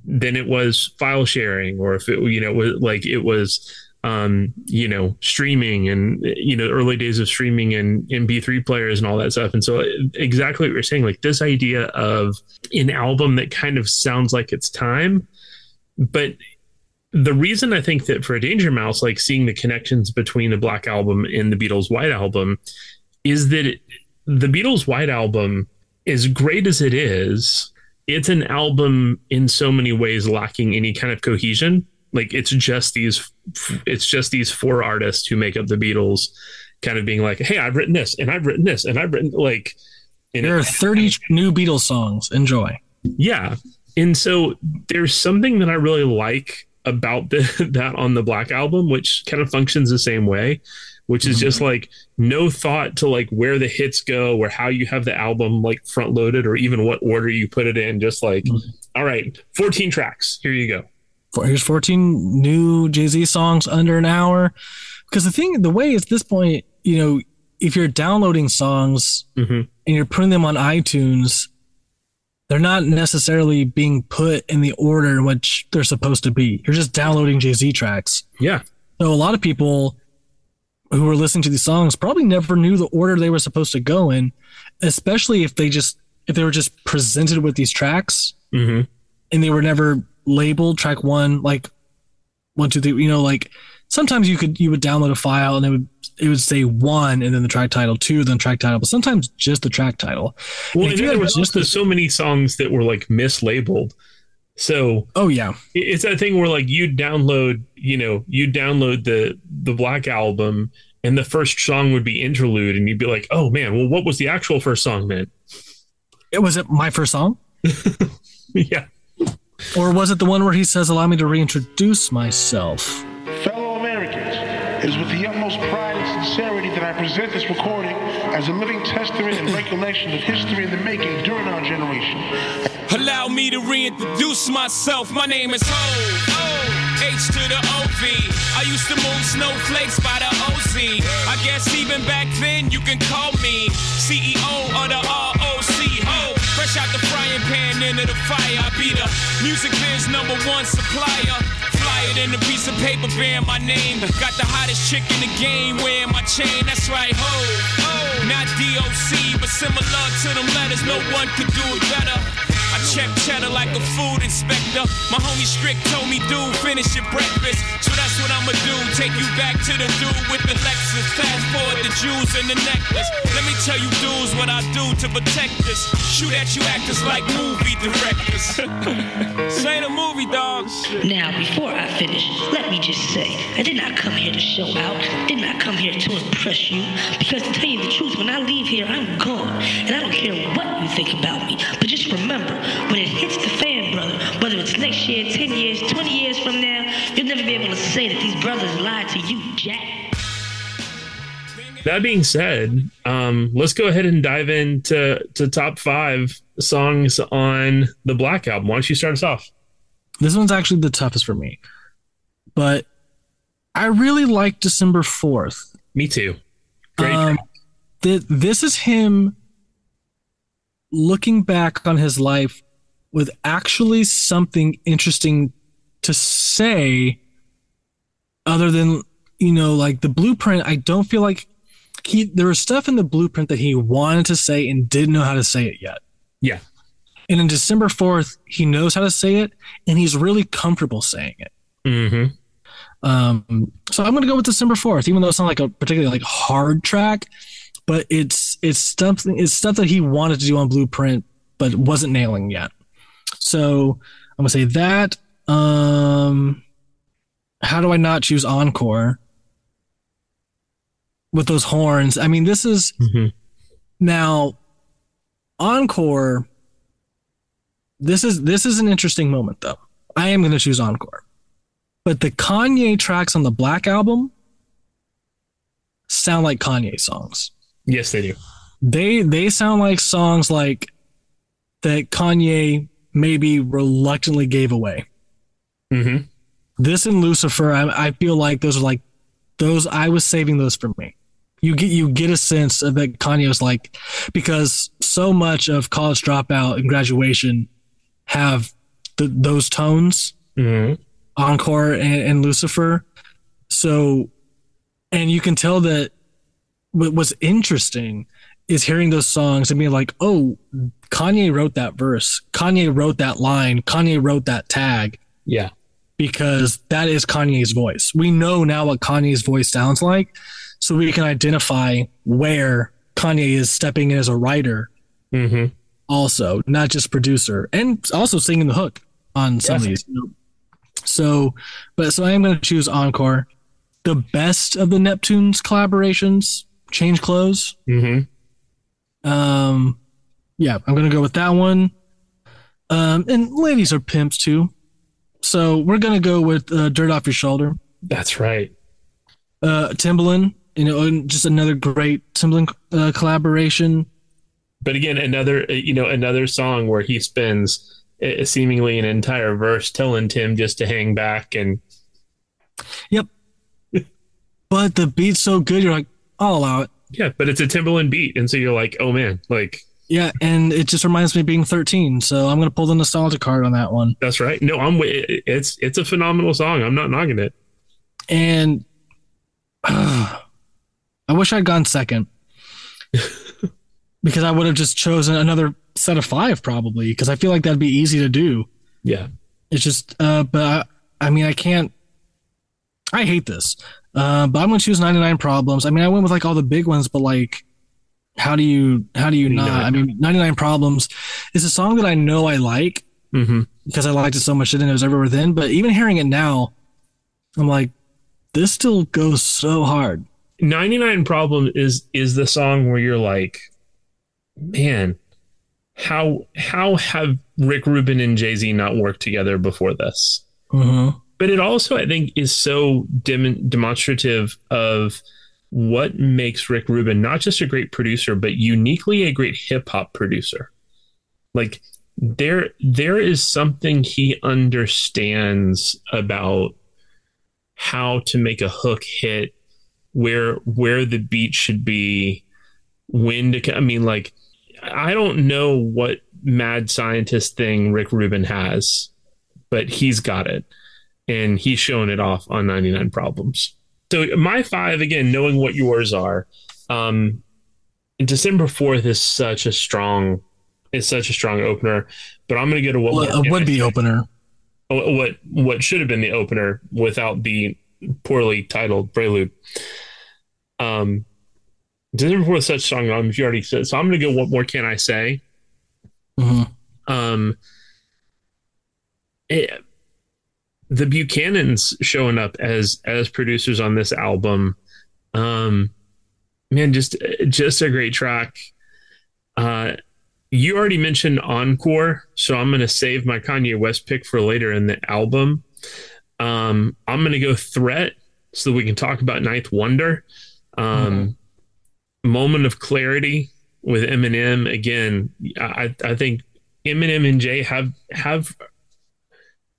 then it was file sharing or if it you know was like it was um you know streaming and you know early days of streaming and mp3 players and all that stuff. And so exactly what you're saying like this idea of an album that kind of sounds like it's time but the reason i think that for a danger mouse like seeing the connections between the black album and the beatles white album is that it, the beatles white album as great as it is it's an album in so many ways lacking any kind of cohesion like it's just these it's just these four artists who make up the beatles kind of being like hey i've written this and i've written this and i've written like There it- are 30 new Beatles songs. Enjoy. yeah and so there's something that i really like about the, that on the black album which kind of functions the same way which is just like no thought to like where the hits go or how you have the album like front loaded or even what order you put it in just like all right 14 tracks here you go Here's 14 new Jay Z songs under an hour. Because the thing, the way at this point, you know, if you're downloading songs Mhm. and you're putting them on iTunes, they're not necessarily being put in the order in which they're supposed to be. You're just downloading Jay Z tracks. yeah So a lot of people who were listening to these songs probably never knew the order they were supposed to go in, especially if they just if they were just presented with these tracks hmm and they were never labeled track one like one two three you know like sometimes you could you would download a file and it would it would say one and then the track title two then track title but sometimes just the track title Well, And if and you there had was just the- so many songs that were like mislabeled. So oh yeah it's that thing where like you download, you know, you download the the Black album, and the first song would be interlude, and you'd be like, oh man, well, what was the actual first song then? it was it my first song yeah, or was it the one where he says allow me to reintroduce myself Fellow Americans, it is with the utmost pride and sincerity that I present this recording as a living testament and recollection of history in the making during our generation. Allow me to reintroduce myself. My name is Hov. O. H to the OV. I used to move snowflakes by the OZ. I guess even back then you can call me CEO of the ROC. Hov. Fresh out the frying pan into the fire. I be the music biz number one supplier. Fly it in a piece of paper bearing my name. Got the hottest chick in the game wearing my chain. That's right, Hov. Not DOC, but similar to them letters. No one could do it better. I check cheddar like a food inspector. My homie Strick told me, dude, finish your breakfast. So that's what I'ma do. Take you back to the dude with the Lexus. Fast forward the jewels and the necklace. Let me tell you, dudes, what I do to protect this. Shoot at you actors like movie directors. this ain't a movie, dog. Now, before I finish, let me just say, I did not come here to show out, did not come here to impress you, because to tell you the truth, when I leave here, I'm gone, and I don't care what you think about me. But just remember, when it hits the fan, brother, whether it's next year, 10 years, 20 years from now, you'll never be able to say that these brothers lied to you, Jack. That being said, um, let's go ahead and dive into to top five songs on the Black album. Why don't you start us off? this one's actually the toughest for me but i really like december 4th Me too. Great. Um, th- this is him looking back on his life with actually something interesting to say other than you know like the blueprint i don't feel like he there was stuff in the blueprint that he wanted to say and didn't know how to say it yet Yeah. and in december 4th he knows how to say it and he's really comfortable saying it Mm-hmm. um so i'm gonna go with december 4th even though it's not like a particularly like hard track but it's it's something it's stuff that he wanted to do on blueprint but wasn't nailing yet so i'm gonna say that um how do i not choose encore with those horns i mean this is Mm-hmm. now encore this is this is an interesting moment though i am going to choose encore but the kanye tracks on the black album sound like kanye songs Yes, they do. they they sound like songs like that kanye maybe reluctantly gave away Mm-hmm. this and lucifer I, I feel like those are like those i was saving those for me you get you get a sense of that kanye was like because so much of college dropout and graduation have the, those tones Mm-hmm. encore and, and lucifer so and you can tell that what was interesting is hearing those songs and being like oh kanye wrote that verse kanye wrote that line kanye wrote that tag Yeah. because that is Kanye's voice. We know now what Kanye's voice sounds like, so we can identify where Kanye is stepping in as a writer, Mm-hmm. also not just producer, and also singing the hook on some of these. So, but so I am going to choose Encore, the best of the Neptunes collaborations. Change clothes. Mm-hmm. Um, yeah, I'm gonna go with that one. Um, and ladies are pimps too, so we're gonna go with uh, "Dirt Off Your Shoulder." That's right. Uh, Timbaland, you know, and just another great Timbaland uh, collaboration. But again, another uh, you know another song where he spends uh, seemingly an entire verse telling Tim just to hang back and Yep. but the beat's so good, you're like, I'll allow it. yeah, but it's a Timbaland beat, and so you're like, oh man, like Yeah, and it just reminds me of being 13, so I'm gonna pull the nostalgia card on that one. that's right. No, I'm it's it's a phenomenal song. I'm not knocking it. And I wish I'd gone second because I would have just chosen another set of five probably because I feel like that'd be easy to do. Yeah. It's just, uh, but I, I mean, I can't. I hate this, uh, but I'm gonna choose 99 problems. I mean, I went with like all the big ones, but like, how do you how do you not? I mean, 99 problems is a song that I know I like Mm-hmm. because I liked it so much and it was everywhere then. But even hearing it now, I'm like, this still goes so hard. 99 problem is is the song where you're like man how how have rick rubin and jay-z not worked together before this Mm-hmm. but it also i think is so dem- demonstrative of what makes rick rubin not just a great producer but uniquely a great hip-hop producer like there there is something he understands about how to make a hook hit where where the beat should be when to i mean like i don't know what mad scientist thing rick rubin has but he's got it and he's showing it off on 99 problems so my five again knowing what yours are um december 4th is such a strong is such a strong opener but i'm gonna go to what Well, would be can I say? opener. Oh, what what should have been the opener without the poorly titled prelude. Um, December Fourth, such a strong album. You already said, so I'm going to go. What more can I say? Mhm. Um, it- the Buchanans showing up as as producers on this album. Um, man, just just a great track. Uh, you already mentioned Encore, so I'm going to save my Kanye West pick for later in the album. Um, I'm going to go Threat so that we can talk about Ninth Wonder. Um, Moment of Clarity with Eminem. Again, I, I think Eminem and Jay have have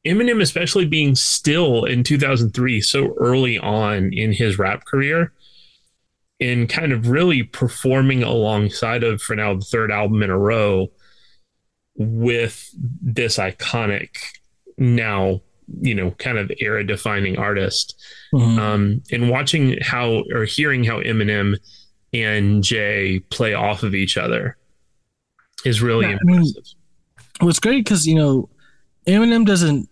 Eminem, especially being still in 2003, so early on in his rap career, in kind of really performing alongside of for now the third album in a row with this iconic now you know, kind of era defining artist. Mhm. Um, and watching how or hearing how Eminem and Jay play off of each other is really Yeah, I mean, impressive. What's great because you know Eminem doesn't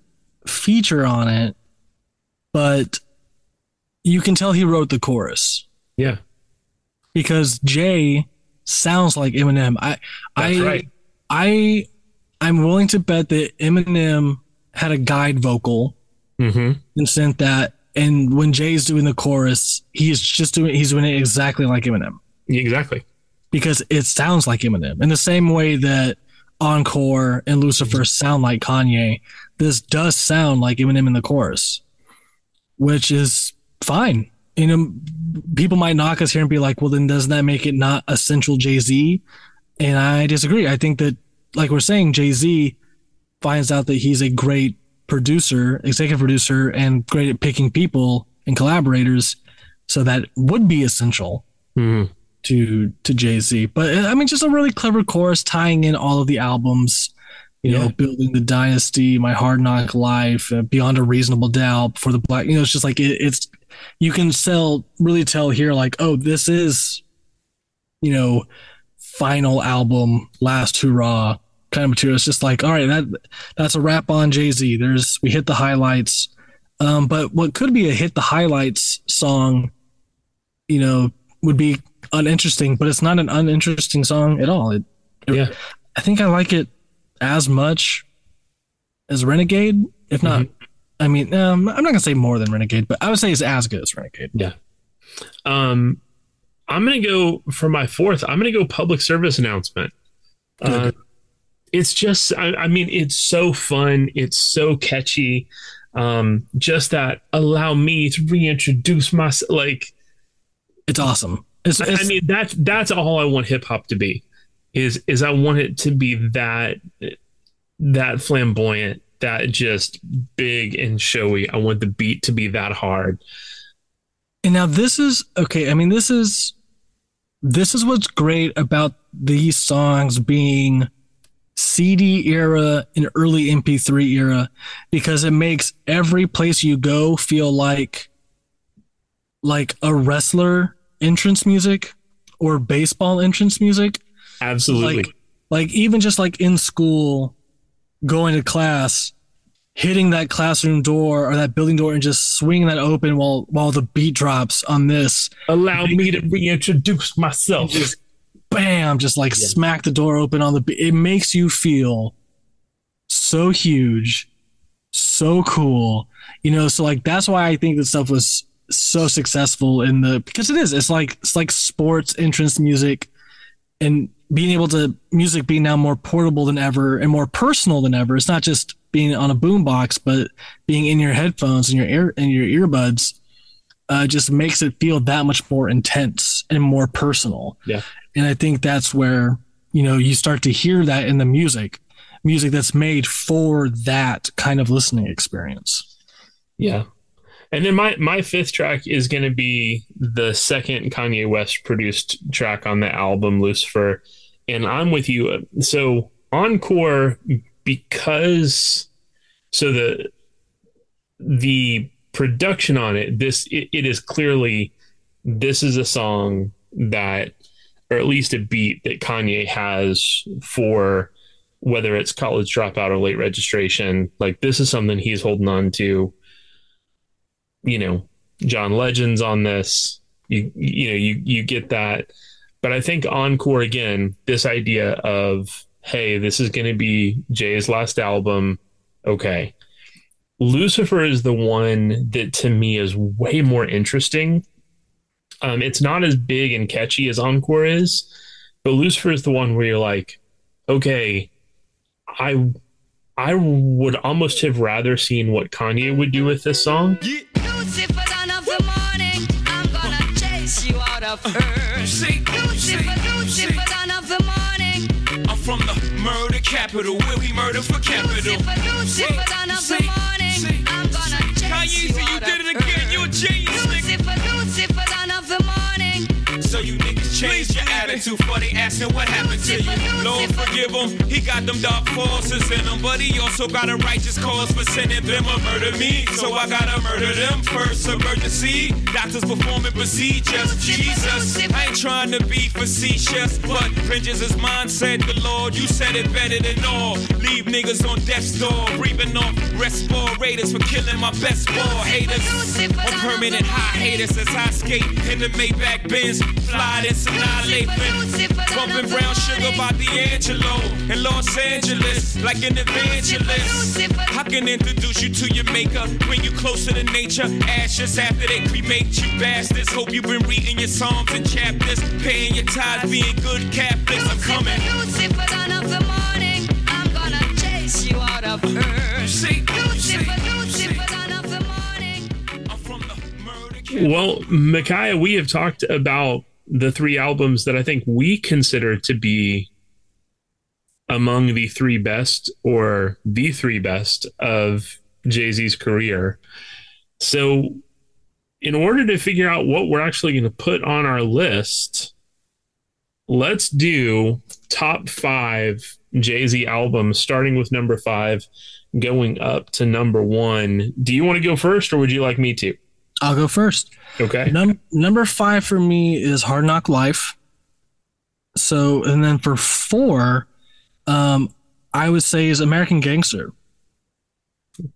feature on it, but you can tell he wrote the chorus yeah, because Jay sounds like Eminem. I that's I right. I I'm willing to bet that Eminem had a guide vocal hmm and sent that. And when Jay's doing the chorus, he's just doing he's doing it exactly like Eminem Exactly. because it sounds like Eminem in the same way that Encore and Lucifer sound like Kanye. This does sound like Eminem in the chorus, which is fine. You know, people might knock us here and be like, "Well, then doesn't that make it not essential Jay Z?" And I disagree. I think that, like we're saying, Jay Z finds out that he's a great producer, executive producer, and great at picking people and collaborators. So that would be essential hmm to to Jay Z. But uh, I mean, just a really clever chorus tying in all of the albums. You know, building the dynasty, my hard knock life, uh, beyond a reasonable doubt for the black. You know, it's just like it, it's you can sell really tell here like, oh, this is you know final album, last hurrah kind of material. It's just like, all right, that that's a wrap on Jay Z. There's we hit the highlights. Um, but what could be a hit the highlights song, you know, would be uninteresting, but it's not an uninteresting song at all. It, it- Yeah. I think I like it as much as Renegade, if not. I mean, um, I'm not gonna say more than Renegade, but I would say it's as good as Renegade. Yeah. Um, I'm gonna go for my fourth. I'm gonna go public service announcement. Uh, it's just, I, I mean, it's so fun. It's so catchy. Um, just that allow me to reintroduce myself. Like, It's awesome. It's, I, I mean, that's that's all I want hip hop to be. Is is I want it to be that that flamboyant, that just big and showy. I want the beat to be that hard. And now this is okay. I mean, this is this is what's great about these songs being CD era and early MP3 era because it makes every place you go feel like like a wrestler entrance music or baseball entrance music. Absolutely. Like like even just like in school going to class hitting that classroom door or that building door and just swinging that open while while the beat drops on this allow me to reintroduce myself. just bam just like smack the door open on the it makes you feel so huge so cool you know so like that's why i think this stuff was so successful in the because it is it's like it's like sports entrance music and being able to music being now more portable than ever and more personal than ever. It's not just being on a boombox but being in your headphones and your ear and your earbuds uh, just makes it feel that much more intense and more personal. Yeah. And I think that's where, you know, you start to hear that in the music, music that's made for that kind of listening experience. Yeah. And then my my fifth track is going to be the second Kanye West produced track on the album Lucifer, and I'm with you. So encore because so the the production on it this it, it is clearly this is a song that or at least a beat that Kanye has for whether it's college dropout or late registration like this is something he's holding on to you know John Legend's on this. You you know you you get that, but I think encore again. This idea of hey, this is going to be Jay's last album. Okay, Lucifer is the one that to me is way more interesting. Um, it's not as big and catchy as encore is, but Lucifer is the one where you're like, okay, I I would almost have rather seen what Kanye would do with this song. Lucifer, dawn of the morning, I'm gonna chase you out of earth. Lucifer, Lucifer, dawn of the morning. I'm from the murder capital, where we murder for capital. Lucifer, Lucifer, dawn of the morning, I'm gonna chase Kanye, you so you did it again. You're a genius, So you niggas changed your attitude. attitude for they asking what happened to you. Lord forgive him, he got them dark forces in him, but he also got a righteous cause for sending them a murder me. So I gotta murder them first. Emergency, doctors performing procedures. Jesus, I ain't trying to be facetious, but vengeance is mine, said the Lord. You said it better than all. Leave niggas on death's door, breathing off respirators for killing my best ball haters. On permanent hiatus as I skate in the Maybach Benz, fly. Bumping brown sugar by D'Angelo, like an evangelist. I can introduce you to your maker, bring you closer to nature. Ashes after they cremate you bastards. Hope you've been reading your psalms and chapters, paying your tithes, being good Catholics. I'm coming. Lucifer, gonna chase you out of Lucifer. Well, Micaiah, we have talked about the three albums that I think we consider to be among the three best or the three best of Jay Z's career. So, in order to figure out what we're actually going to put on our list, let's do top five Jay Z albums, starting with number five, going up to number one. Do you want to go first, or would you like me to? I'll go first. Okay. Num- number five for me is Hard Knock Life. So, and then for four, um, I would say is American Gangster.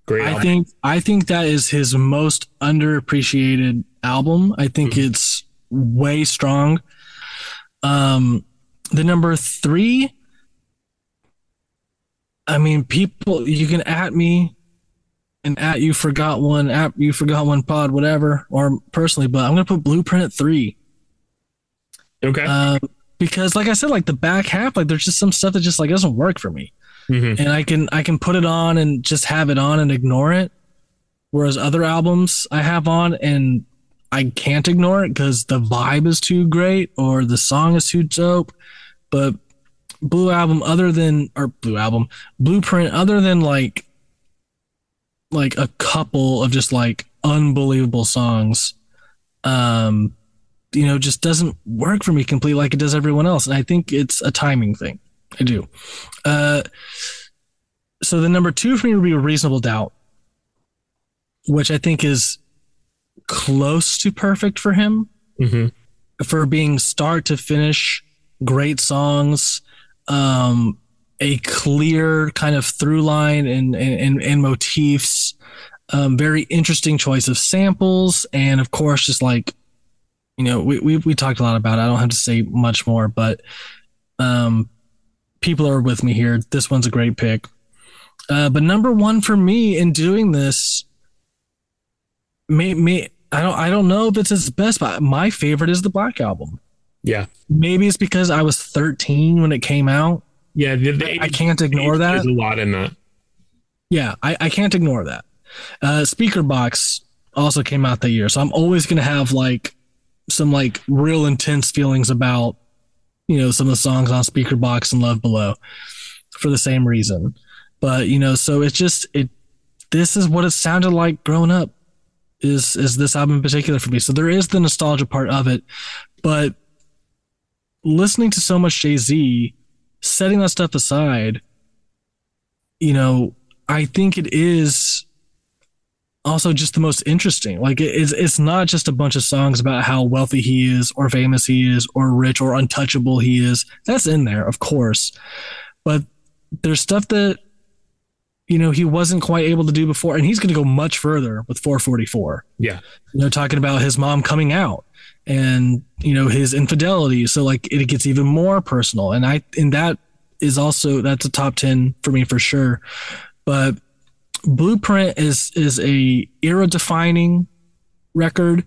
Great. I album. think I think that is his most underappreciated album. I think Mm-hmm. it's way strong. Um, the number three. I mean, people, you can at me and at you forgot one, at you forgot one pod, whatever, or personally, but I'm gonna put Blueprint at three. okay. Um, because like I said, like the back half, like there's just some stuff that just like doesn't work for me Mhm. and I can I can put it on and just have it on and ignore it. Whereas other albums I have on and I can't ignore it because the vibe is too great or the song is too dope. But Blue album, other than or Blue album, Blueprint, other than like like a couple of just like unbelievable songs, um, you know, just doesn't work for me completely like it does everyone else. And I think it's a timing thing. I do. Uh, so the number two for me would be a reasonable doubt, which I think is close to perfect for him Mhm. for being start to finish great songs, um, a clear kind of through line and and, and motifs, um, very interesting choice of samples, and of course, just like you know, we we we talked a lot about. It. I don't have to say much more, but um, people are with me here. This one's a great pick. Uh, but number one for me in doing this, may, may I don't I don't know if it's his best, but my favorite is the Black Album. Yeah. Maybe it's because I was 13 when it came out. Yeah. The, the I can't ignore that. There's a lot in that. Yeah, I, I can't ignore that. Uh, Speakerboxxx also came out that year, so I'm always gonna have like some like real intense feelings about you know some of the songs on Speakerboxxx and Love Below for the same reason. But you know, so it's just it. This is what it sounded like growing up. Is is this album in particular for me? So there is the nostalgia part of it, but listening to so much Jay Z, setting that stuff aside, you know, I think it is also just the most interesting. Like it's it's not just a bunch of songs about how wealthy he is or famous he is or rich or untouchable he is. That's in there, of course. But there's stuff that you know he wasn't quite able to do before and he's going to go much further with 4:44 Yeah. you know talking about his mom coming out and you know his infidelity. So like it gets even more personal. And i and that is also that's a top 10 for me for sure. But blueprint is is a era defining record.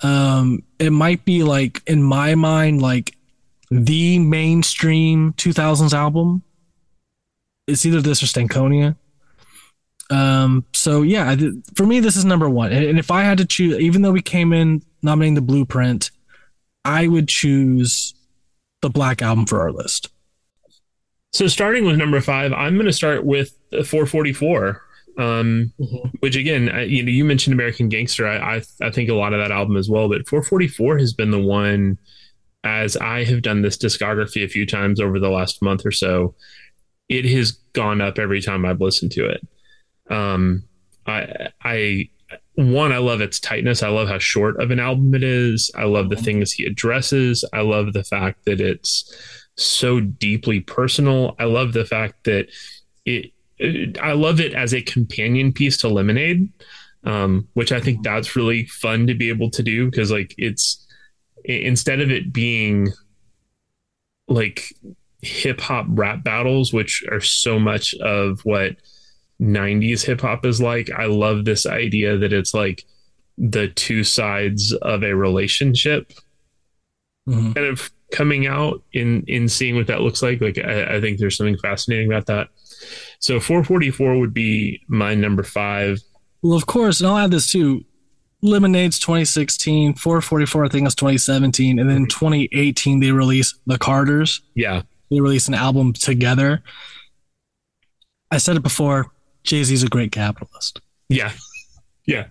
Um it might be like in my mind like the mainstream 2000s album. It's either this or stankonia um so yeah for me this is number one and if i had to choose even though we came in nominating the blueprint i would choose the black album for our list So starting with number five, I'm going to start with 4:44. Um, which again, I, you know, you mentioned American Gangster. I, I I think a lot of that album as well, but 4:44 has been the one as I have done this discography a few times over the last month or so, it has gone up every time I've listened to it. Um, I, I, one, I love its tightness. I love how short of an album it is. I love the things he addresses. I love the fact that it's so deeply personal. I love the fact that it, it I love it as a companion piece to Lemonade, um, which I think that's really fun to be able to do because like it's instead of it being like hip hop rap battles, which are so much of what 90s hip hop is like. I love this idea that it's like the two sides of a relationship Mm-hmm. kind of coming out in in seeing what that looks like. Like I, I think there's something fascinating about that. So 4:44 would be my number five. Well, of course, and I'll add this too. Lemonade's 2016, 4:44, I think it's 2017, and then 2018 they released the Carters. Yeah. They released an album together. I said it before, Jay-Z's a great capitalist. Yeah. Yeah.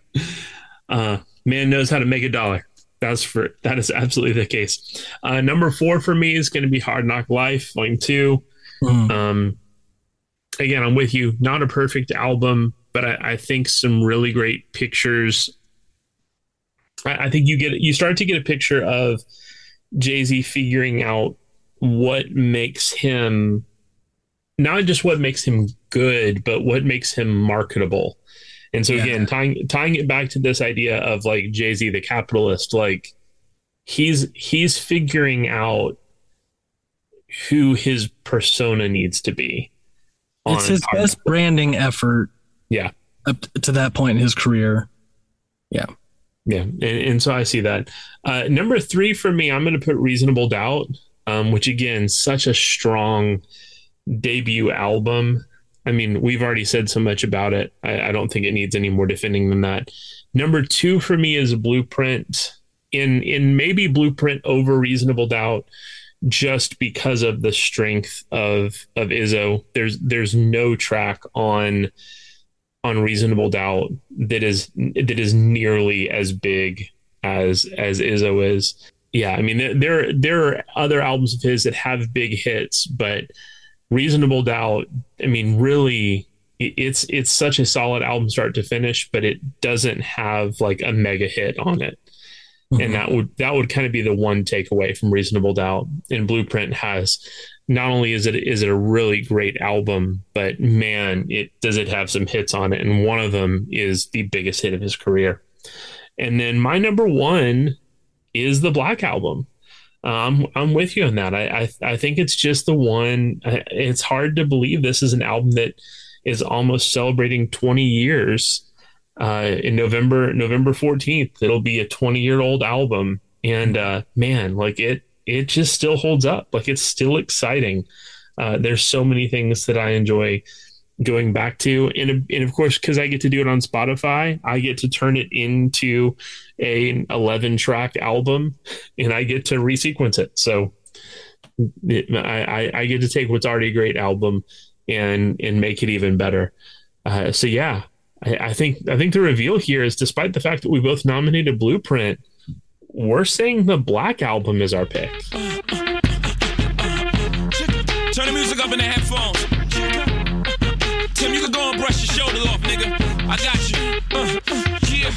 Uh man knows how to make a dollar. That's for that is absolutely the case. Uh number four for me is gonna be Hard Knock Life, Volume Two. Mm. Um again, I'm with you. Not a perfect album, but I, I think some really great pictures. I, I think you get you start to get a picture of Jay Z figuring out what makes him not just what makes him good, but what makes him marketable. And so Yeah. again, tying tying it back to this idea of like Jay Z the capitalist, like he's he's figuring out who his persona needs to be. It's his best branding effort Yeah. up to that point in his career. Yeah. Yeah, and, and so I see that. Uh, number three for me, I'm going to put Reasonable Doubt, um, which again, such a strong debut album. I mean, we've already said so much about it. I, I don't think it needs any more defending than that. Number two for me is Blueprint. In in maybe Blueprint over Reasonable Doubt, just because of the strength of of Izzo. There's there's no track on on reasonable doubt that is that is nearly as big as as Izzo is. Yeah, I mean there- there there are other albums of his that have big hits, but reasonable doubt. I mean, really, it's it's such a solid album start to finish, but it doesn't have like a mega hit on it. Mm-hmm. And that would that would kind of be the one takeaway from Reasonable Doubt. And Blueprint has not only is it is it a really great album, but man, it does it have some hits on it, and one of them is the biggest hit of his career. And then my number one is the Black Album. Um, I'm with you on that. I, I I think it's just the one. It's hard to believe this is an album that is almost celebrating 20 years uh, in November November 14th. It'll be a 20 year old album, and uh, man, like it it just still holds up. Like it's still exciting. Uh, there's so many things that I enjoy going back to, and and of course, because I get to do it on Spotify, I get to turn it into a 11 track album, and I get to resequence it. So it, I, I I get to take what's already a great album and and make it even better. Uh, so yeah, I, I think I think the reveal here is, despite the fact that we both nominated Blueprint, we're saying the Black Album is our pick. Nigga. I got you. Uh, uh, yeah.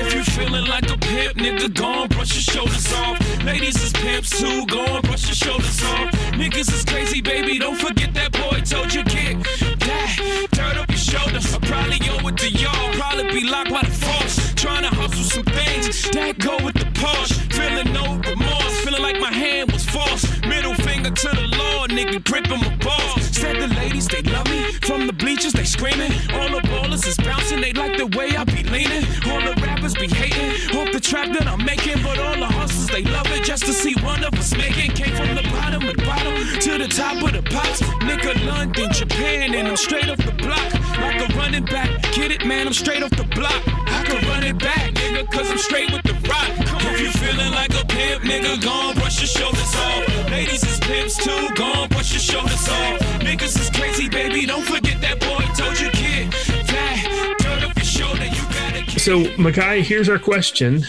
If you feeling like a pimp, nigga, go and brush your shoulders off. Ladies is pimps too, go and brush your shoulders off. Niggas is crazy, baby, don't forget that boy told you get that dirt up your shoulders. I probably owe it to y'all, probably be locked by the force. Trying to hustle some things that go with the Porsche. Feeling no remorse, feeling like my hand was false. Middle to the law, nigga, gripping my balls. Said the ladies, they love me. From the bleachers, they screaming. All the ballers is bouncing, they like the way I be leaning. All the rappers be hating off the trap that I'm making. But all the they love it just to see one of us making. Came from the bottom of the bottom to the top of the pops. Nigga, London, Japan, and I'm straight off the block. Like a running back. Get it, man, I'm straight off the block. I can run it back, nigga, cause I'm straight with the rock. If you feeling like a pimp, nigga, gon' brush your shoulders off. Ladies is pimps too, gon' brush your shoulders off. Niggas is crazy, baby, don't forget that boy told you, kid. That dirt off So, Micaiah, here's our question: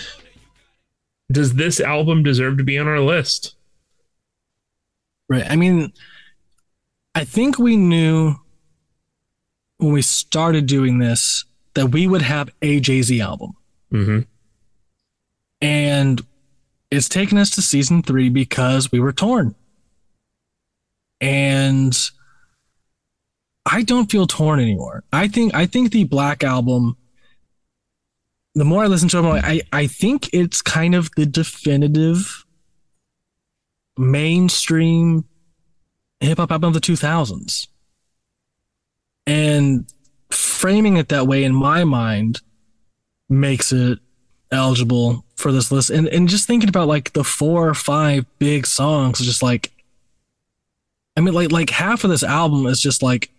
Does this album deserve to be on our list? Right. I mean, I think we knew when we started doing this that we would have a Jay Z album. Mm-hmm. And it's taken us to season three because we were torn. And I don't feel torn anymore. I think I think the Black album. The more I listen to it, I I think it's kind of the definitive mainstream hip hop album of the 2000s. And framing it that way in my mind makes it eligible for this list. And and just thinking about like the four or five big songs, just like I mean like like half of this album is just like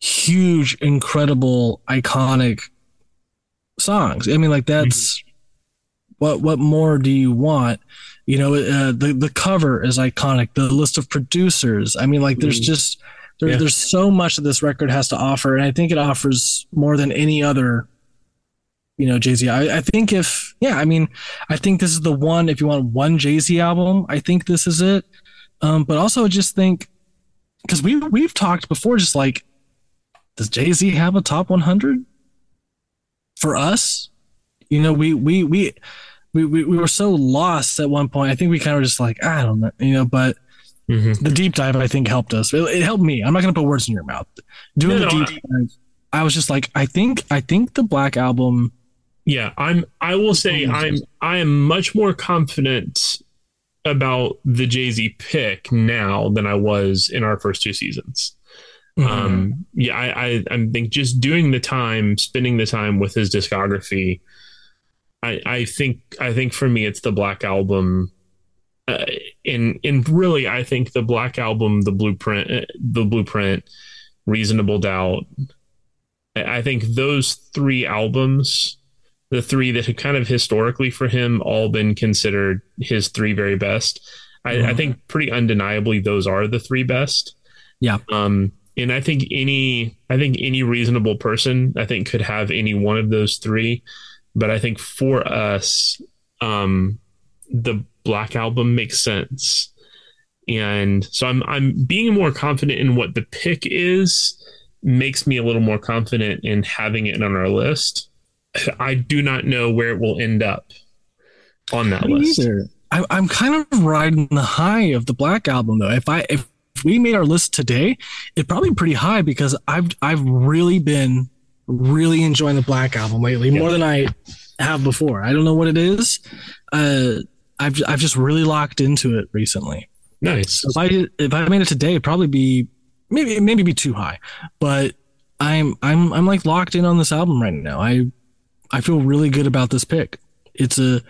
huge, incredible, iconic songs. I mean like that's what what more do you want? You know, uh, the the cover is iconic. The list of producers. I mean, like, there's Mhm. just there, Yeah. there's so much that this record has to offer, and I think it offers more than any other. You know, Jay Z. I, I think if yeah, I mean, I think this is the one. If you want one Jay Z album, I think this is it. Um, but also just think because we we've talked before, just like does Jay Z have a top 100 for us? You know, we we we we, we, we were so lost at one point. I think we kind of were just like, I don't know, you know, but Mhm. the deep dive, I think, helped us. It, it helped me. I'm not going to put words in your mouth. Doing No, the no, deep dive, I was just like, I think, I think the Black Album. Yeah, I'm. I will say I'm. I am much more confident about the Jay Z pick now than I was in our first two seasons. Um, yeah, I, I, I think just doing the time, spending the time with his discography. I, I think, I think for me, it's the Black Album. Uh, in, in really, I think the Black Album, the Blueprint, uh, the Blueprint, Reasonable Doubt. I I think those three albums, the three that have kind of historically for him all been considered his three very best. I, I Mhm. think pretty undeniably those are the three best. Yeah. Um, and I think any, I think any reasonable person, I think could have any one of those three. But I think for us, um, the Black Album makes sense, and so I'm I'm being more confident in what the pick is. Makes me a little more confident in having it on our list. I do not know where it will end up on that Me list. either. I, I'm kind of riding the high of the Black Album though. If I if we made our list today, it'd probably be pretty high because I've I've really been really enjoying the Black Album lately more than I have before. I don't know what it is. Uh, I've I've just really locked into it recently. Nice. So if I if I made it today, it'd probably be maybe maybe be too high, but I'm I'm I'm like locked in on this album right now. I I feel really good about this pick. It's a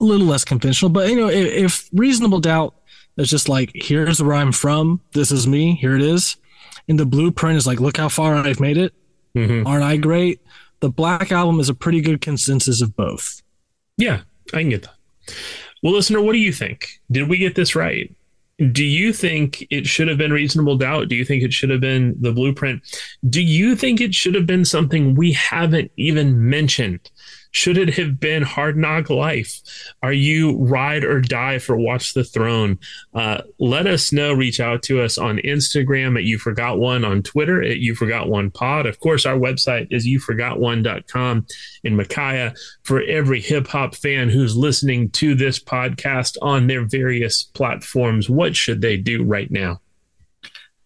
little less conventional, but you know, if, if reasonable doubt is just like here's where I'm from, this is me, here it is, and the blueprint is like look how far I've made it. Mhm. Aren't I great? The Black Album is a pretty good consensus of both. Yeah, I can get that. Well, listener, what do you think? Did we get this right? Do you think it should have been reasonable doubt? Do you think it should have been the blueprint? Do you think it should have been something we haven't even mentioned? Should it have been Hard Knock Life? Are you ride or die for Watch the Throne? Uh, let us know. Reach out to us on Instagram at You Forgot One, on Twitter at You Forgot One Pod. Of course, our website is YouForgotOne.com. And Micaiah, for every hip hop fan who's listening to this podcast on their various platforms, what should they do right now?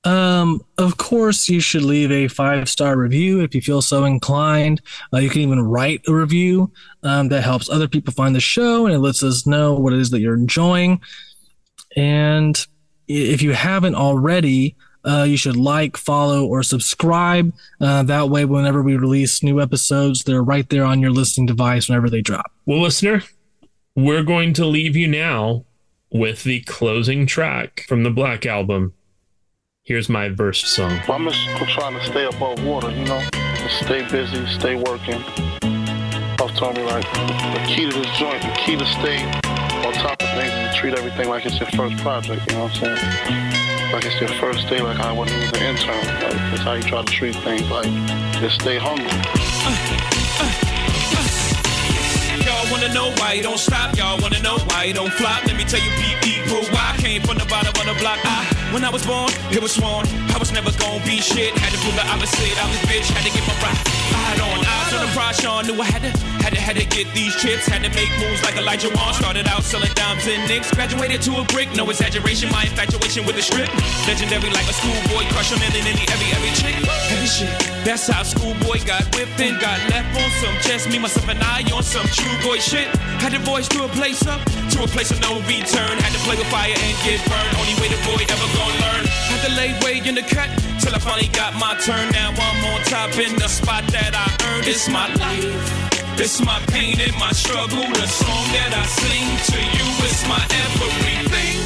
Um, of course, you should leave a five star review if you feel so inclined. Uh, you can even write a review. Um, that helps other people find the show and it lets us know what it is that you're enjoying. And if you haven't already, uh, you should like, follow, or subscribe. Uh, that way, whenever we release new episodes, they're right there on your listening device whenever they drop. Well, listener, we're going to leave you now with the closing track from the Black Album. Here's my verse song. Well, I'm just trying to stay above water, you know? Just stay busy, stay working. Puff told me, like, the key to this joint, the key to stay on top of things is to treat everything like it's your first project, you know what I'm saying? Like it's your first day, like I wasn't even an intern. Like, that's how you try to treat things, like, just stay hungry. Y'all wanna know why you don't stop? Y'all wanna know why you don't flop? Let me tell you, people, why can't came from the bottom of the block. I, when I was born, it was sworn I was never gonna be shit. Had to prove the opposite. I was bitch. Had to get my rock. I had on eyes on the prize. Sean knew I had to, had to, had to get these chips. Had to make moves like Elijah Wan. Started out selling dimes and nicks. Graduated to a brick. No exaggeration. My infatuation with the strip. Legendary like a schoolboy. Crush on nearly, nearly every every chick. Heavy shit. That's how schoolboy got whipped and got left on some chest. Me myself and I on some true boy Had to voice to a place up, to a place of no return. Had to play with fire and get burned. Only way the boy ever gonna learn. Had to lay way in the cut till I finally got my turn. Now I'm on top in the spot that I earned. It's my life. It's my pain and my struggle. The song that I sing to you is my everything.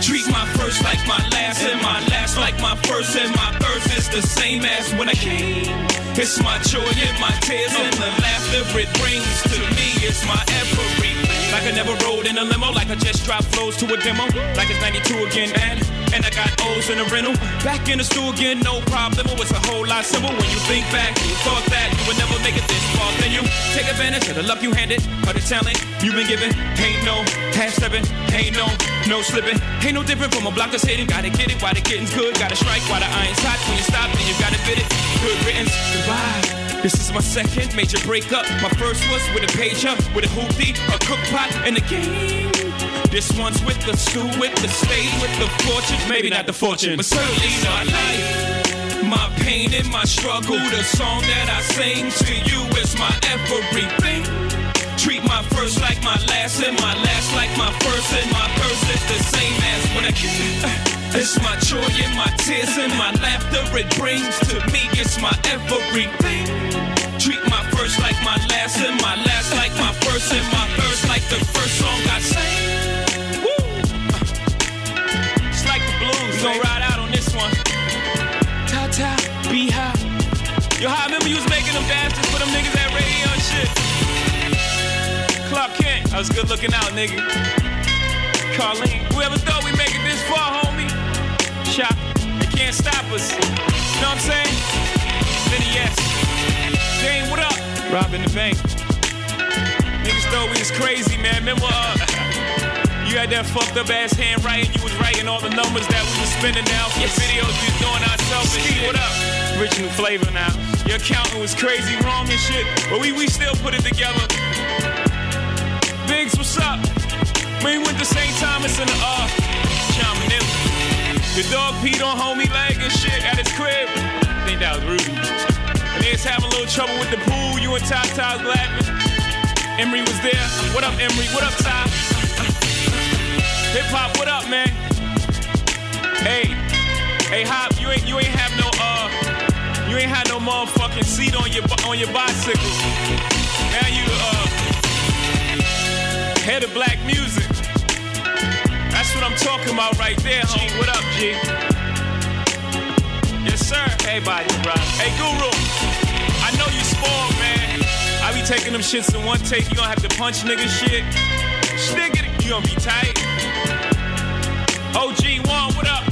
Treat my first like my last, and my last like my first, and my first is the same as when I came. It's my joy and my tears and the laughter it brings to me. It's my everything. Like I never rode in a limo, like I just dropped flows to a demo. Like it's 92 again, man. And I got O's in a rental. Back in the stool again, no problem. Oh, it's a whole lot simple when you think back. You thought that you would never make it this far. Then you take advantage of the luck you handed, of the talent you've been given. Ain't no half stepping, ain't no no slipping. Ain't no different from a block that's hitting. Gotta get it while the getting's good. Gotta strike while the iron's hot. When you stop, then you gotta fit it. Good riddance, goodbye. This is my second major breakup. My first was with a pager, with a hoopty, a cook pot, and a game. This one's with the stew, with the stage, with the fortune. Maybe not the fortune, but certainly not life. My pain and my struggle. The song that I sing to you is my everything. Treat my first like my last, and my last like my first, and my first is the same as when I came. It's my joy and my tears and my laughter it brings to me. It's my everything. Treat my first like my last, and my last like my first, and my first like the first song I sang. Woo! It's like the blues. We gon' ride out on this one. Ta ta, be high. Yo, I remember you was making them dances for them niggas at radio and shit. Clark Kent, I was good looking out, nigga. Carlene, whoever thought we make it this far, homie? Shop, they can't stop us. You know what I'm saying? Vinny, yes. Dame, what up? Robbing the bank. Niggas thought we was crazy, man. Remember, uh, you had that fucked up ass handwriting. You was writing all the numbers that we was spending now for the videos we was doing ourselves shit. What up? Original flavor now. Your accountant was crazy wrong and shit, but we we still put it together. Biggs, what's up? We went to St. Thomas in the uh, John The dog peed on homie leg and shit at his crib. I think that was Ruby. And they was having a little trouble with the pool. You and Ty Ty was laughing. Emory was there. What up, Emory? What up, Ty? Hip hop, what up, man? Hey, hey, Hop, you ain't you ain't have no uh, you ain't had no motherfucking seat on your on your bicycle. Now you uh, head of black music. That's what I'm talking about right there, homie. What up, G? Yes, sir. Hey, body, bro. Hey, Guru. I know you spoiled, man. I be taking them shits in one take. You gonna have to punch nigga shit. Nigga, you gonna be tight. OG one, what up?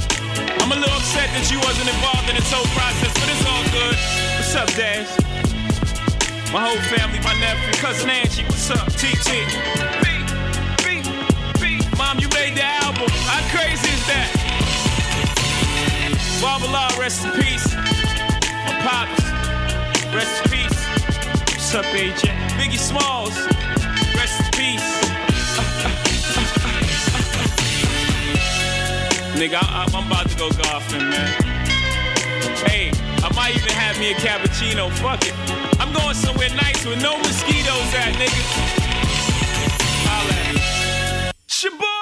I'm a little upset that you wasn't involved in this whole process, but it's all good. What's up, Dash? My whole family, my nephew, cousin Angie, what's up? TT. Mom, you made the album. How crazy is that? Barbala, rest in peace. My pops, rest in peace. What's up, AJ? Biggie Smalls, rest in peace. Nigga, I, I'm about to go golfing, man. Hey, I might even have me a cappuccino. Fuck it. I'm going somewhere nice with no mosquitoes at, nigga. Holla. Shabu.